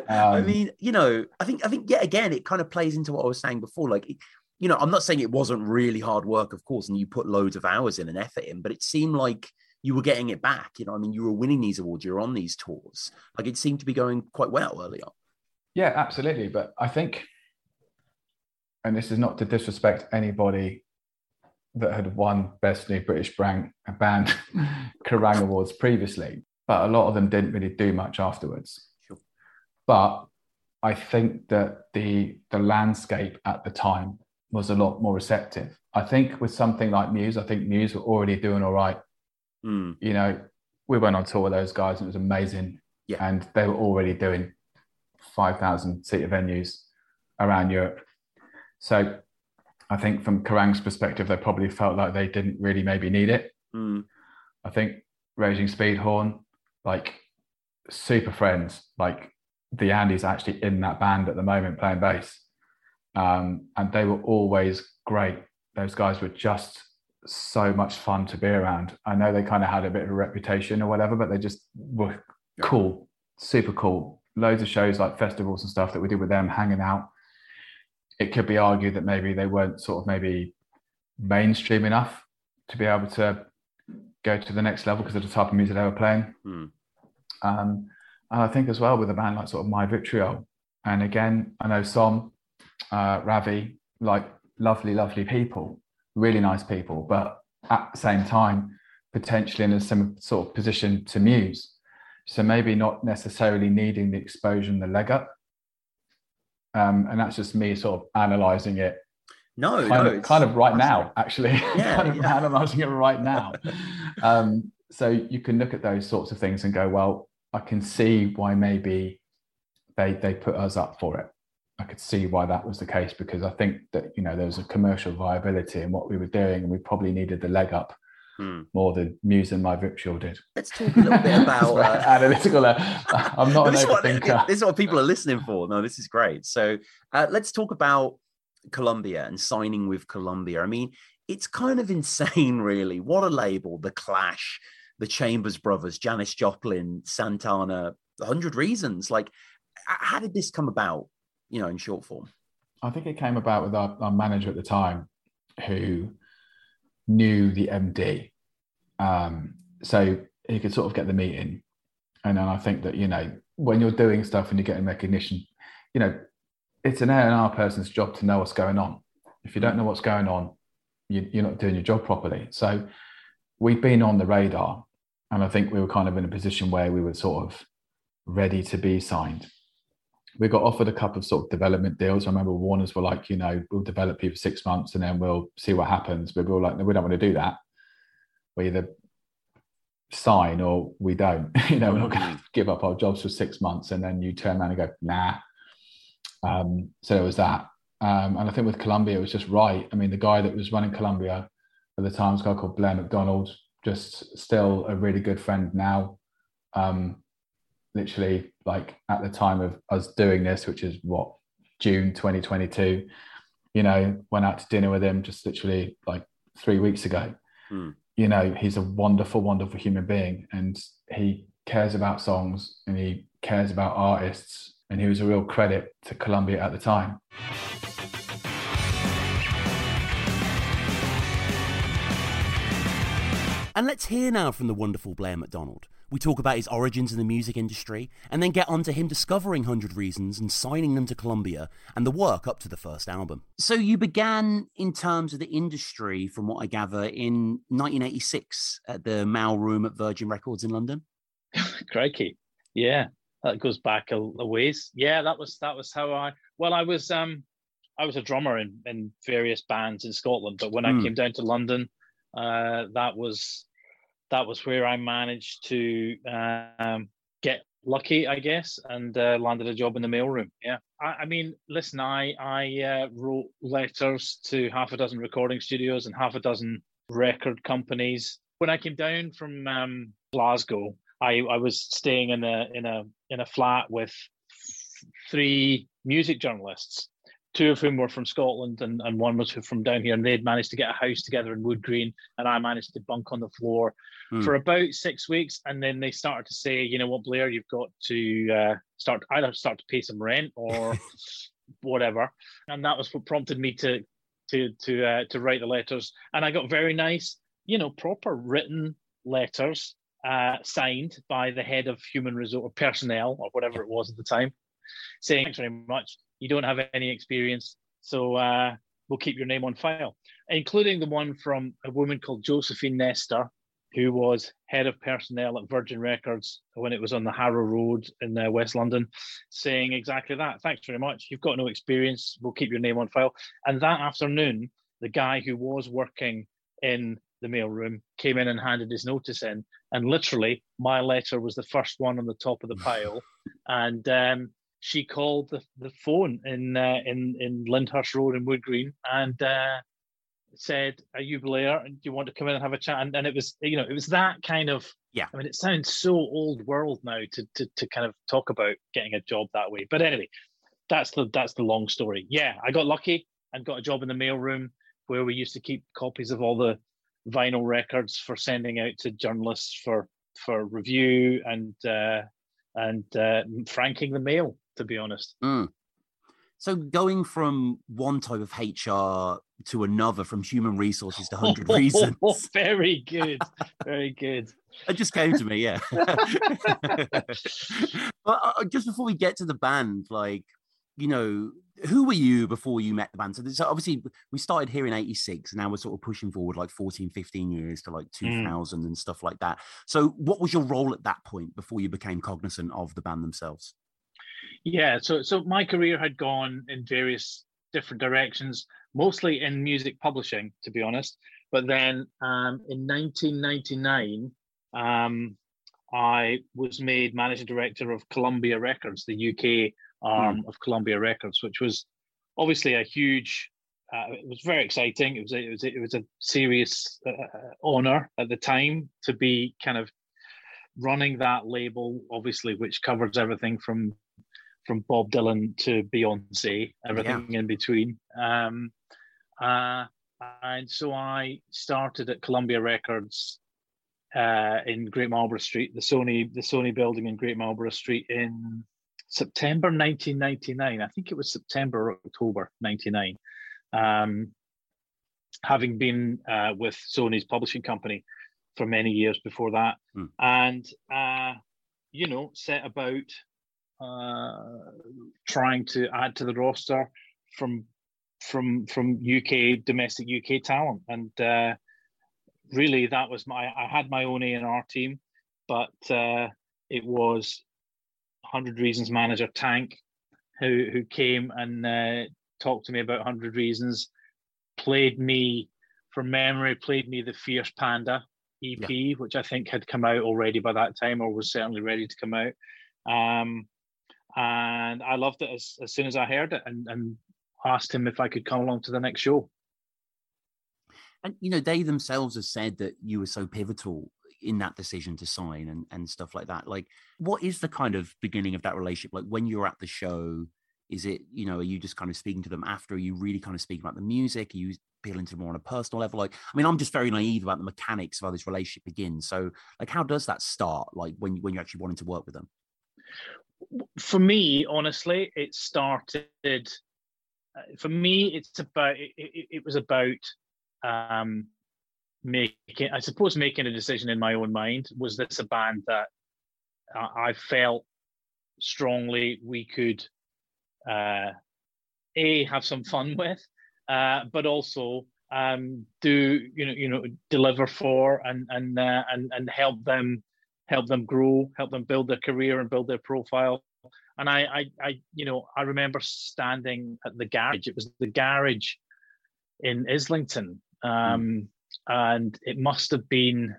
um, I mean, you know, I think I think yet again it kind of plays into what I was saying before. Like, you know, I'm not saying it wasn't really hard work, of course, and you put loads of hours in and effort in, but it seemed like you were getting it back. You know, I mean, you were winning these awards. You were on these tours. Like, it seemed to be going quite well earlier. Yeah, absolutely. But I think, and this is not to disrespect anybody that had won Best New British Band, band Kerrang Awards previously, but a lot of them didn't really do much afterwards. Sure. But I think that the the landscape at the time was a lot more receptive. I think with something like Muse, I think Muse were already doing all right. Mm. You know, we went on tour with those guys and it was amazing. Yeah. And they were already doing 5,000 seater venues around Europe. So I think from Kerrang's perspective, they probably felt like they didn't really maybe need it. Mm. I think Raging Speedhorn, like super friends, like the Andy's actually in that band at the moment playing bass. Um, and they were always great. Those guys were just so much fun to be around. I know they kind of had a bit of a reputation or whatever, but they just were cool, super cool. Loads of shows like festivals and stuff that we did with them, hanging out. It could be argued that maybe they weren't sort of maybe mainstream enough to be able to go to the next level because of the type of music they were playing. Mm. Um, and I think as well with a band like sort of My Vitriol, and again, I know Som, uh, Ravi, like lovely, lovely people, really nice people, but at the same time, potentially in a similar sort of position to Muse. So maybe not necessarily needing the exposure and the leg up. Um, and that's just me sort of analyzing it. No, kind, no, of, kind of right now, actually. Yeah, kind of yeah. analyzing it right now. um, so you can look at those sorts of things and go, well, I can see why maybe they they put us up for it. I could see why that was the case because I think that you know there was a commercial viability in what we were doing, and we probably needed the leg up Hmm. more than Muse and My Vitriol did. Let's talk a little bit about. Uh, analytical. uh, I'm not an this, is what, this is what people are listening for. No, this is great. So uh, let's talk about Columbia and signing with Columbia. I mean, it's kind of insane, really. What a label! The Clash, the Chambers Brothers, Janis Joplin, Santana, A Hundred Reasons. Like, how did this come about? You know, in short form. I think it came about with our, our manager at the time who knew the MD. Um, so he could sort of get the meeting. And then I think that, you know, when you're doing stuff and you're getting recognition, you know, it's an A&R person's job to know what's going on. If you don't know what's going on, you, you're not doing your job properly. So we've been on the radar. And I think we were kind of in a position where we were sort of ready to be signed we got offered a couple of sort of development deals. I remember Warners were like, you know, we'll develop you for six months and then we'll see what happens. But we were like, no, we don't want to do that. We either sign or we don't. you know, we're not going to give up our jobs for six months and then you turn around and go, nah. Um, so it was that. Um, and I think with Columbia, it was just right. I mean, the guy that was running Columbia at the time was a guy called Blair McDonald, just still a really good friend now. Um, literally like at the time of us doing this, which is what June 2022, you know, went out to dinner with him just literally like three weeks ago. Hmm. You know, he's a wonderful, wonderful human being and he cares about songs and he cares about artists. And he was a real credit to Columbia at the time. And let's hear now from the wonderful Blair McDonald. We talk about his origins in the music industry and then get on to him discovering 100 Reasons and signing them to Columbia and the work up to the first album. So you began in terms of the industry, from what I gather, in 1986 at the Mail Room at Virgin Records in London. Crikey. Yeah, that goes back a, a ways. Yeah, that was that was how I well I was um I was a drummer in, in various bands in Scotland, but when Hmm. I came down to London, uh that was that was where I managed to um get lucky, I guess, and uh, landed a job in the mailroom. Yeah, I, I mean, listen, I I uh, wrote letters to half a dozen recording studios and half a dozen record companies. When I came down from um, Glasgow, I, I was staying in a in a in a flat with three music journalists, two of whom were from Scotland and, and one was from down here, and they'd managed to get a house together in Wood Green, and I managed to bunk on the floor Hmm. for about six weeks, and then they started to say, you know what, Blair, you've got to uh, start either start to pay some rent or whatever, and that was what prompted me to to to uh, to write the letters, and I got very nice, you know, proper written letters uh, signed by the head of human resource personnel or whatever it was at the time, saying thanks very much. You don't have any experience, so uh, we'll keep your name on file, including the one from a woman called Josephine Nestor, who was head of personnel at Virgin Records when it was on the Harrow Road in uh, West London, saying exactly that. Thanks very much. You've got no experience. We'll keep your name on file. And that afternoon, the guy who was working in the mailroom came in and handed his notice in. And literally, my letter was the first one on the top of the pile. and um, she called the, the phone in uh, in in Lyndhurst Road in Wood Green and uh, said, "Are you Blair? And do you want to come in and have a chat?" And, and it was you know it was that kind of Yeah. I mean, it sounds so old world now to to to kind of talk about getting a job that way. But anyway, that's the that's the long story. Yeah, I got lucky and got a job in the mailroom where we used to keep copies of all the vinyl records for sending out to journalists for for review and uh, and uh, franking the mail. To be honest. Mm. So going from one type of HR to another, from human resources to hundred reasons. very good, very good. It just came to me, yeah. but uh, just before we get to the band, like you know, who were you before you met the band? So, this, obviously we started here in 86 and now we're sort of pushing forward like 14, 15 years to like 2000 mm. and stuff like that. So what was your role at that point before you became cognizant of the band themselves? Yeah, so so my career had gone in various different directions, mostly in music publishing, to be honest. But then um, in 1999, um, I was made managing director of Columbia Records, the UK arm mm. of Columbia Records, which was obviously a huge. Uh, it was very exciting. It was a, it was a, it was a serious uh, uh, honor at the time to be kind of running that label, obviously, which covers everything from from Bob Dylan to Beyonce, everything yeah. in between. Um, uh, and so I started at Columbia Records uh, in Great Marlborough Street, the Sony the Sony building in Great Marlborough Street in September 1999. I think it was September or October 99. Um, having been uh, with Sony's publishing company for many years before that, mm. and uh, you know, set about trying to add to the roster from from from UK domestic UK talent, and uh, really that was my. I had my own A and R team, but uh, it was Hundred Reasons manager Tank, who who came and uh, talked to me about Hundred Reasons, played me from memory, played me the Fierce Panda EP, yeah. which I think had come out already by that time, or was certainly ready to come out. Um, and I loved it as, as soon as I heard it, and, and asked him if I could come along to the next show. And you know, they themselves have said that you were so pivotal in that decision to sign and, and stuff like that. Like what is the kind of beginning of that relationship? Like when you're at the show is it you know are you just kind of speaking to them after? Are you really kind of speaking about the music? Are you appealing to them more on a personal level? Like i mean i'm just very naive about the mechanics of how this relationship begins. So like how does that start? Like when, when you're actually wanting to work with them for me honestly it started uh, for me it's about it, it, it was about um making, I suppose, making a decision in my own mind. Was this a band that I felt strongly we could, uh, a have some fun with, uh, but also um, do you know you know deliver for and and uh, and and help them help them grow, help them build their career and build their profile. And I, I, I, you know, I remember standing at the garage. It was the garage in Islington, um, and it must have been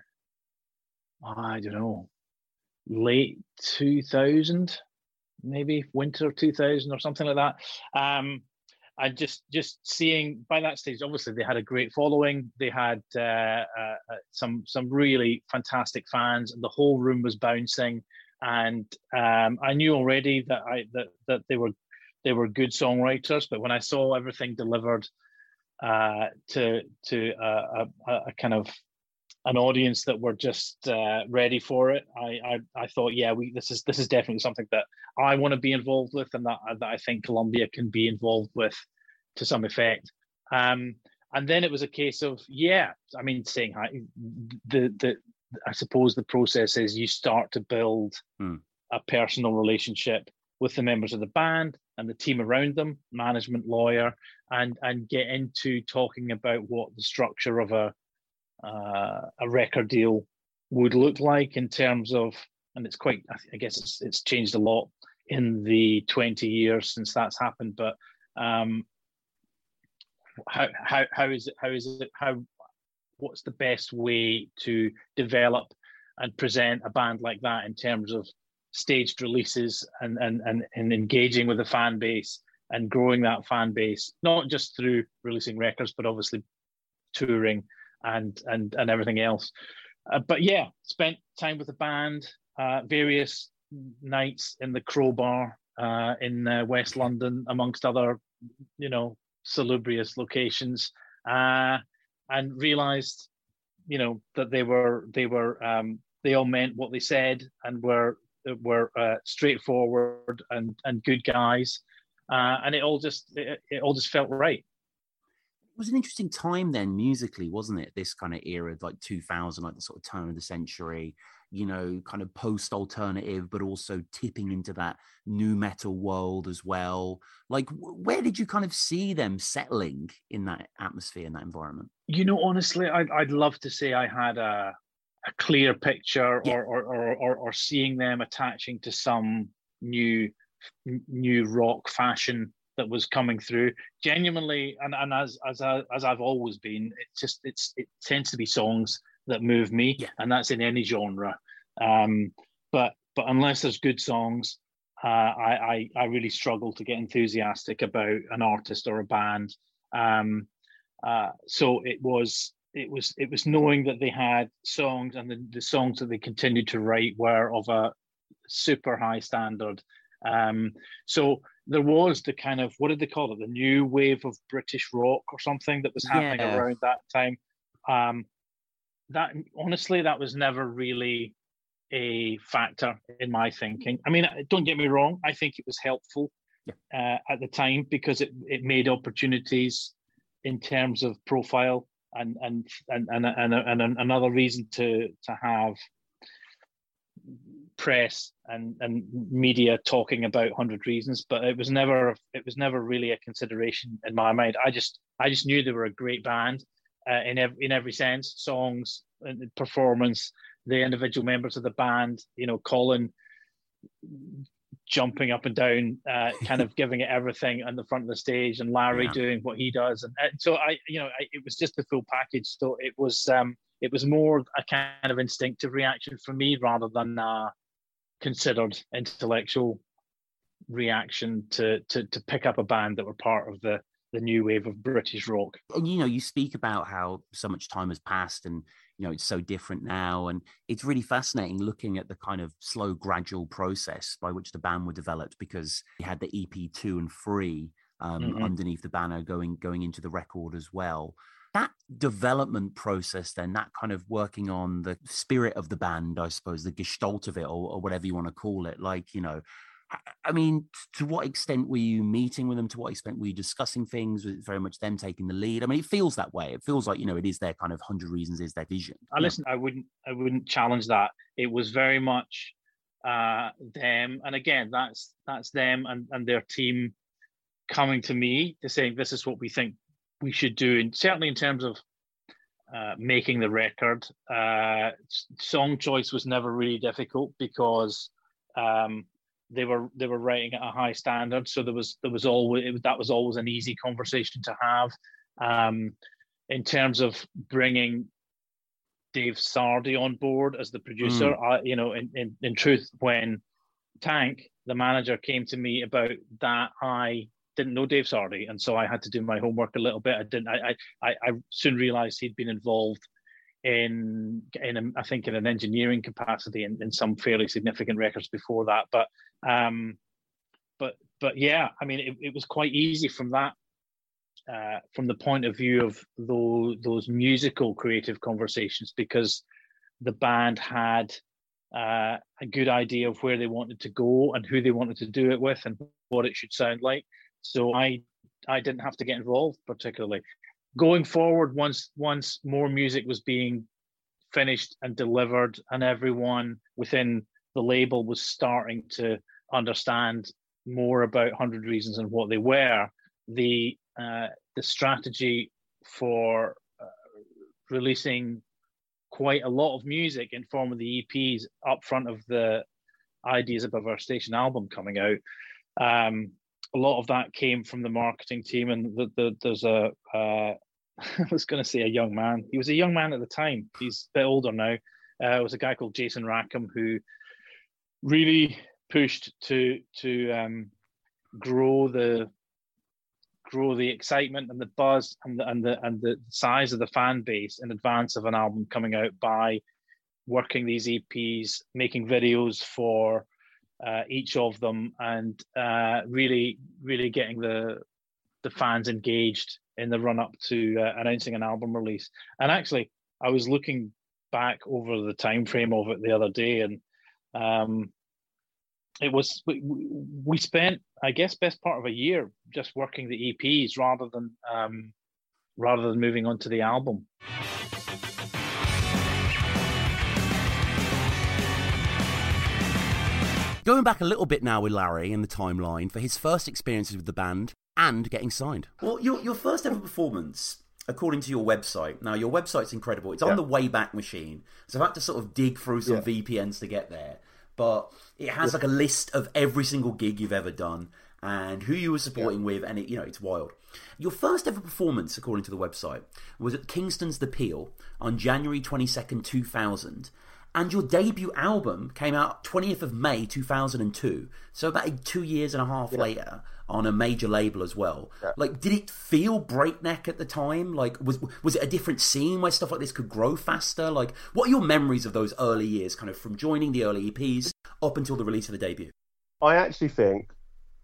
I don't know late two thousand, maybe winter two thousand or something like that. Um, and just just seeing by that stage, obviously they had a great following. They had uh, uh, uh some some really fantastic fans, and the whole room was bouncing. And um, I knew already that I that that they were they were good songwriters, but when I saw everything delivered uh, to to a, a, a, kind of an audience that were just uh, ready for it. I, I, I thought, yeah, we this is this is definitely something that I want to be involved with, and that that I think Columbia can be involved with to some effect. Um, and then it was a case of, yeah, I mean, saying hi, the the I suppose the process is you start to build hmm. a personal relationship with the members of the band and the team around them, management, lawyer, and and get into talking about what the structure of a uh, a record deal would look like in terms of, and it's quite, I guess it's it's changed a lot in the 20 years since that's happened, but um, how how how is it how is it how what's the best way to develop and present a band like that in terms of staged releases and, and, and, and engaging with the fan base and growing that fan base, not just through releasing records, but obviously touring and and and everything else. Uh, but yeah, spent time with the band, uh, various nights in the Crowbar uh, in uh, West London, amongst other, you know, salubrious locations, uh, and realised you know that they were they were um, they all meant what they said and were were uh, straightforward and and good guys, uh, and it all just it, it all just felt right was an interesting time then musically wasn't it this kind of era like 2000 like the sort of turn of the century you know, kind of post alternative, but also tipping into that nu metal world as well. Like, where did you kind of see them settling in that atmosphere, in that environment? You know, honestly, I'd, I'd love to say I had a, a clear picture yeah. or, or, or, or, or seeing them attaching to some new new rock fashion that was coming through genuinely and, and as as I, as I've always been it's just it's it tends to be songs that move me, yeah. and that's in any genre. Um, but but unless there's good songs, uh, I, I, I really struggle to get enthusiastic about an artist or a band. Um, uh, so it was it was it was knowing that they had songs and the, the songs that they continued to write were of a super high standard. Um, so there was the kind of what did they call it the new wave of British rock or something that was happening yeah. around that time. Um, that honestly, that was never really a factor in my thinking. I mean, don't get me wrong, I think it was helpful uh, at the time because it, it made opportunities in terms of profile and and and and, and, and, and another reason to to have press and and media talking about 100 reasons but it was never it was never really a consideration in my mind i just i just knew they were a great band uh, in every in every sense, songs, and performance, the individual members of the band. You know, Colin jumping up and down, uh, kind of giving it everything on the front of the stage, and Larry yeah. doing what he does, and, and so I, you know, I, it was just the full package. So it was um, it was more a kind of instinctive reaction for me rather than a considered intellectual reaction to to to pick up a band that were part of the the new wave of British rock. And you know, you speak about how so much time has passed and you know it's so different now and it's really fascinating looking at the kind of slow gradual process by which the band were developed because we had the ep 2 and 3 um, mm-hmm. underneath the banner going going into the record as well that development process then that kind of working on the spirit of the band i suppose the gestalt of it or, or whatever you want to call it like you know I mean, to what extent were you meeting with them? To what extent were you discussing things? Was it very much them taking the lead? I mean, it feels that way. It feels like you know, it is their kind of hundred reasons is their vision. I listen. I wouldn't. I wouldn't challenge that. It was very much uh, them, and again, that's that's them and and their team coming to me to saying this is what we think we should do, and certainly in terms of uh, making the record. Uh, song choice was never really difficult because um, they were they were writing at a high standard so there was there was always that was always an easy conversation to have um, in terms of bringing Dave Sardy on board as the producer mm. I, you know in, in in truth when Tank the manager came to me about that I didn't know Dave Sardy and so I had to do my homework a little bit I didn't I I, I soon realized he'd been involved in in a, I think in an engineering capacity in, in some fairly significant records before that. But um, but but yeah, I mean, it, it was quite easy from that uh, from the point of view of those those musical creative conversations because the band had uh, a good idea of where they wanted to go and who they wanted to do it with and what it should sound like. So I I didn't have to get involved particularly. Going forward once once more music was being finished and delivered and everyone within the label was starting to understand more about 100 reasons and what they were the uh, the strategy for uh, releasing quite a lot of music in form of the EPs up front of the ideas above our station album coming out um, a lot of that came from the marketing team, and the, the, there's a uh, I was going to say a young man. He was a young man at the time. He's a bit older now. Uh, it was a guy called Jason Rackham who really pushed to to um, grow the grow the excitement and the buzz and the, and the and the size of the fan base in advance of an album coming out by working these EPs, making videos for uh, each of them, and uh, really really getting the the fans engaged in the run up to uh, announcing an album release. And actually, I was looking back over the time frame of it the other day, and um, it was we, we spent, I guess, best part of a year just working the EPs rather than um, rather than moving on to the album. Going back a little bit now with Larry in the timeline for his first experiences with the band and getting signed. Well, your, your first ever performance, according to your website, now your website's incredible. It's on Yeah. the Wayback Machine. So I've had to sort of dig through some Yeah. VPNs to get there. But it has like a list of every single gig you've ever done and who you were supporting with, and it, you know, it's wild. Your first ever performance, according to the website, was at Kingston's The Peel on January 22nd, 2000. And your debut album came out 20th of May 2002. So about two years and a half later on a major label as well. Like, did it feel breakneck at the time? Like, was was it a different scene where stuff like this could grow faster? Like, what are your memories of those early years, kind of from joining the early EPs up until the release of the debut? I actually think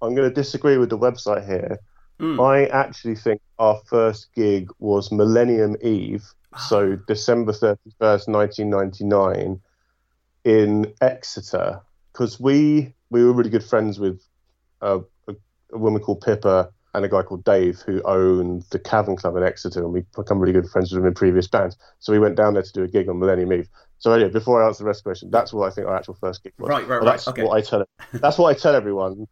I'm going to disagree with the website here. Mm. I actually think our first gig was Millennium Eve. So December 31st, 1999, in Exeter, because we we were really good friends with uh, a, a woman called Pippa and a guy called Dave who owned the Cavern Club in Exeter, and we become really good friends with them in previous bands. So we went down there to do a gig on Millennium Eve. So anyway, before I answer the rest of the question, that's what I think our actual first gig was. Right, right, But right, That's okay. what I tell. That's what I tell everyone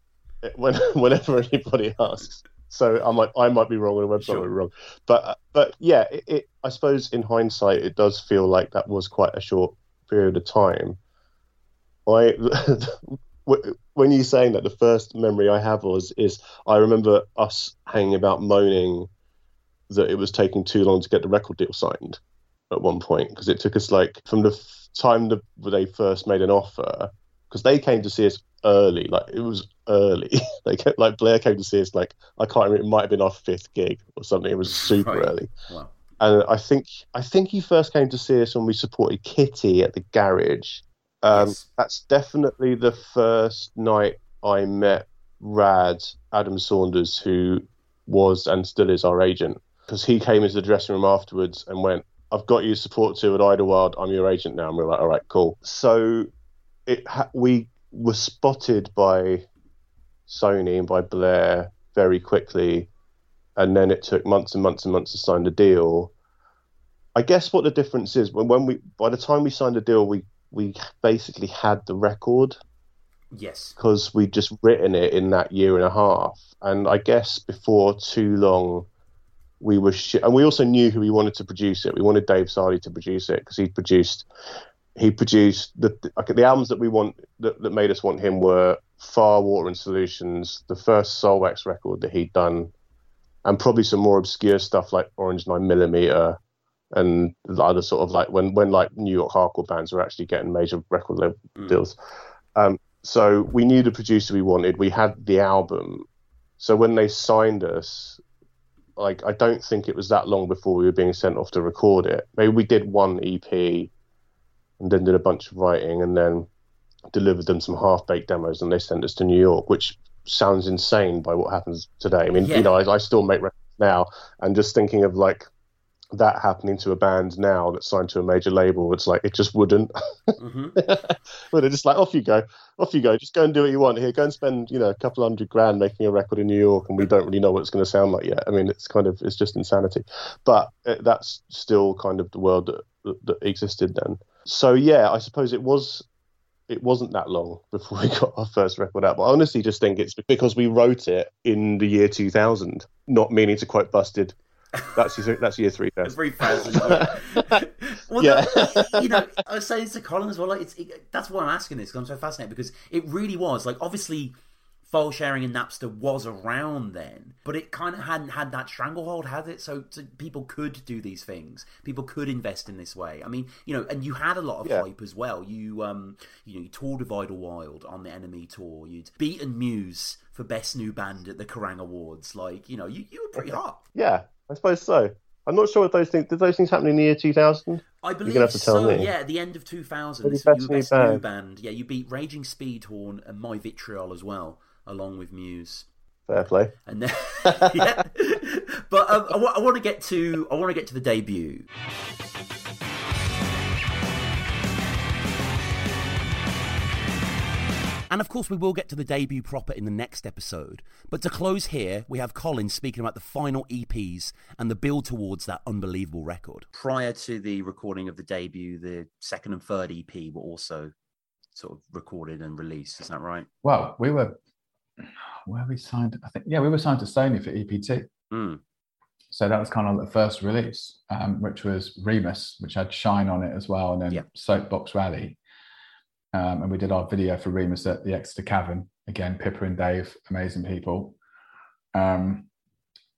when whenever anybody asks. So I might I might be wrong on the website, Sure. might be wrong, but uh, but yeah, it, it I suppose in hindsight it does feel like that was quite a short period of time. I when you're saying that, the first memory I have was is I remember us hanging about moaning that it was taking too long to get the record deal signed at one point because it took us like from the f- time that they first made an offer because they came to see us early like it was early they kept, like blair came to see us like i can't remember it might have been our fifth gig or something it was super Right. early Wow. and i think i think he first came to see us when we supported kitty at the garage um, Yes. that's definitely the first night i met rad adam saunders who was and still is our agent because he came into the dressing room afterwards and went, "I've got you support to at Idlewild. I'm your agent now." And we are like, "All right, cool." So it ha- we were spotted by Sony and by Blair very quickly, and then it took months and months and months to sign the deal. I guess what the difference is when when we by the time we signed the deal, we we basically had the record Yes. because we'd just written it in that year and a half. And I guess before too long, we were, sh- and we also knew who we wanted to produce it. We wanted Dave Sardy to produce it because he'd produced, he produced the the albums that we want that, that made us want him were Far Water and Solutions, the first Soulwax record that he'd done, and probably some more obscure stuff like Orange Nine Millimeter. And the other sort of like when, when like New York hardcore bands were actually getting major record label deals. Um, so we knew the producer we wanted. We had the album. So when they signed us, like I don't think it was that long before we were being sent off to record it. Maybe we did one EP and then did a bunch of writing and then delivered them some half baked demos and they sent us to New York, which sounds insane by what happens today. I mean, Yeah. you know, I, I still make records now and just thinking of like that happening to a band now that's signed to a major label, it's like it just wouldn't. hmm but they're just like, off you go, off you go, just go and do what you want here. Go and spend, you know, a couple hundred grand making a record in New York, and we don't really know what it's going to sound like yet. I mean, it's kind of, it's just insanity. But uh, that's still kind of the world that, that, that existed then. So yeah, I suppose it was. It wasn't that long before we got our first record out, but I honestly just think it's because we wrote it in the year 2000, not meaning to quote Busted. That's year, that's year three. Best. Three thousand. well, Yeah. no, you know, I was saying this to Colin as well. Like, it's it, that's why I'm asking this because I'm so fascinated because it really was like obviously file sharing and Napster was around then, but it kind of hadn't had that stranglehold, had it? So, so people could do these things. People could invest in this way. I mean, you know, and you had a lot of Yeah. hype as well. You um, you know, you toured with Idlewild on the NME tour. You'd beaten Muse for best new band at the Kerrang Awards. Like, you know, you, you were pretty hot. Yeah, I suppose so. I'm not sure what those things did. Those things happen in the year 2000. I believe have to tell so. me. Yeah, at the end of 2000, Maybe so you Best were New best new Band. band. Yeah, you beat Raging Speedhorn and My Vitriol as well, along with Muse. Fair play. And then, yeah. but um, I, w- I want to get to I want to get to the debut. And of course, we will get to the debut proper in the next episode. But to close here, we have Colin speaking about the final EPs and the build towards that unbelievable record. Prior to the recording of the debut, the second and third EP were also sort of recorded and released. Is that right? Well, we were where we signed. I think yeah, we were signed to Sony for EP2. Mm. So that was kind of the first release, um, which was Remmus, which had Shine on it as well, and then Yeah. Soapbox Rally. Um, and we did our video for Remmus at the Exeter Cavern. Again, Pippa and Dave, amazing people. Um,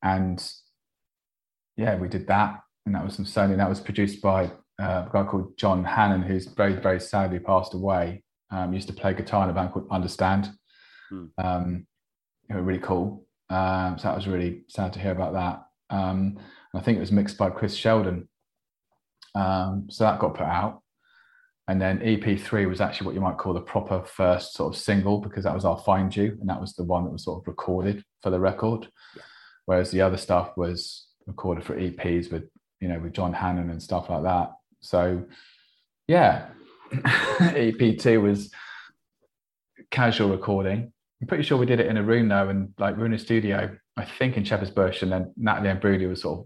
and yeah, we did that, and that was from Sony. And that was produced by uh, a guy called John Hannon, who's very, very sadly passed away. Um, used to play guitar in a band called Understand. Hmm. Um, they were really cool. Um, so that was really sad to hear about that. Um, and I think it was mixed by Chris Sheldon. Um, so that got put out. And then EP3 was actually what you might call the proper first sort of single because that was our Find You, and that was the one that was sort of recorded for the record. Whereas the other stuff was recorded for EPs with, you know, with John Hannon and stuff like that. So yeah, EP2 was casual recording. I'm pretty sure we did it in a room though, and like we're in a studio, I think in Shepherd's Bush, and then Natalie Imbruglia was sort of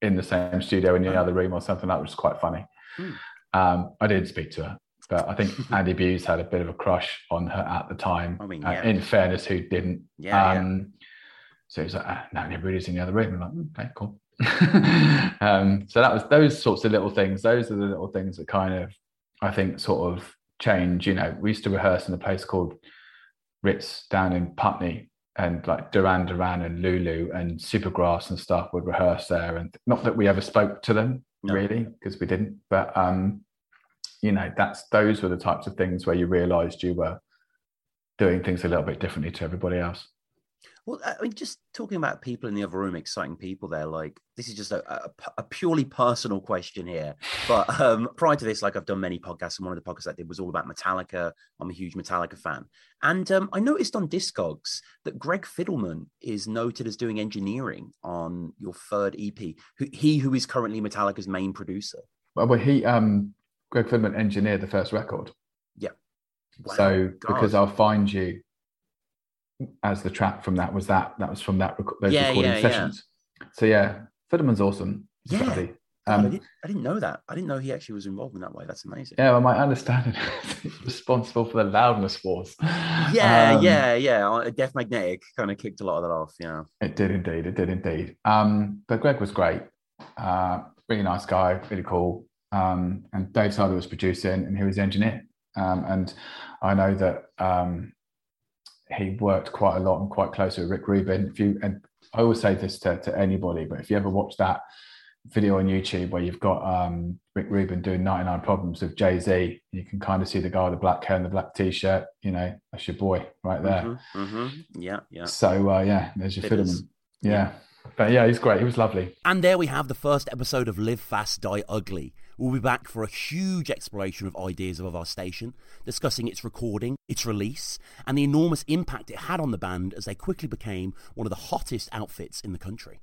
in the same studio in the other room or something. That was quite funny. Hmm. Um, I didn't speak to her, but I think Andy Buse had a bit of a crush on her at the time. I mean, Uh, in fairness, who didn't? Yeah, yeah. um, So he was like, ah, Natalie Imbruglia's in the other room. I'm like, "Mm, okay, cool. um, so that was those sorts of little things. Those are the little things that kind of, I think, sort of change. You know, we used to rehearse in a place called Ritz down in Putney, and like Duran Duran and Lulu and Supergrass and stuff would rehearse there. And not that we ever spoke to them No. really, because we didn't. But um, you know, that's those were the types of things where you realised you were doing things a little bit differently to everybody else. Well, I mean, just talking about people in the other room, exciting people there. Like, this is just a, a, a purely personal question here. But um, prior to this, like, I've done many podcasts, and one of the podcasts I did was all about Metallica. I'm a huge Metallica fan. And um, I noticed on Discogs that Greg Fidelman is noted as doing engineering on your third EP. Who, he who is currently Metallica's main producer. Well, well he, um, Greg Fidelman engineered the first record. Yeah. Wow, so God. because I'll find you as the track from that was that that was from that rec- those Yeah, recording yeah, yeah. sessions. So yeah, Fidelman's awesome. Yeah. bloody- God, I, Um, didn't, I didn't know that. I didn't know he actually was involved in that way. That's amazing. yeah, well, my understanding is responsible for the loudness wars. Yeah, Um, yeah, yeah. Uh, Death Magnetic kind of kicked a lot of that off. Yeah. It did indeed. It did indeed. Um, but Greg was great. Uh, really nice guy, really cool. Um, and Dave Sardy was producing and he was the engineer. Um, and I know that um, he worked quite a lot and quite closely with Rick Rubin. If you and I always say this to, to anybody, but if you ever watch that video on YouTube where you've got um, Rick Rubin doing 99 Problems with Jay Z, you can kind of see the guy with the black hair and the black t shirt. You know, that's your boy right there. Mm-hmm, Yeah, yeah. So uh, yeah, there's your Fiddles. filament. Yeah. But yeah, he's great. He was lovely. And there we have the first episode of Live Fast, Die Ugly. We'll be back for a huge exploration of Ideas Above Our Station, discussing its recording, its release, and the enormous impact it had on the band as they quickly became one of the hottest outfits in the country.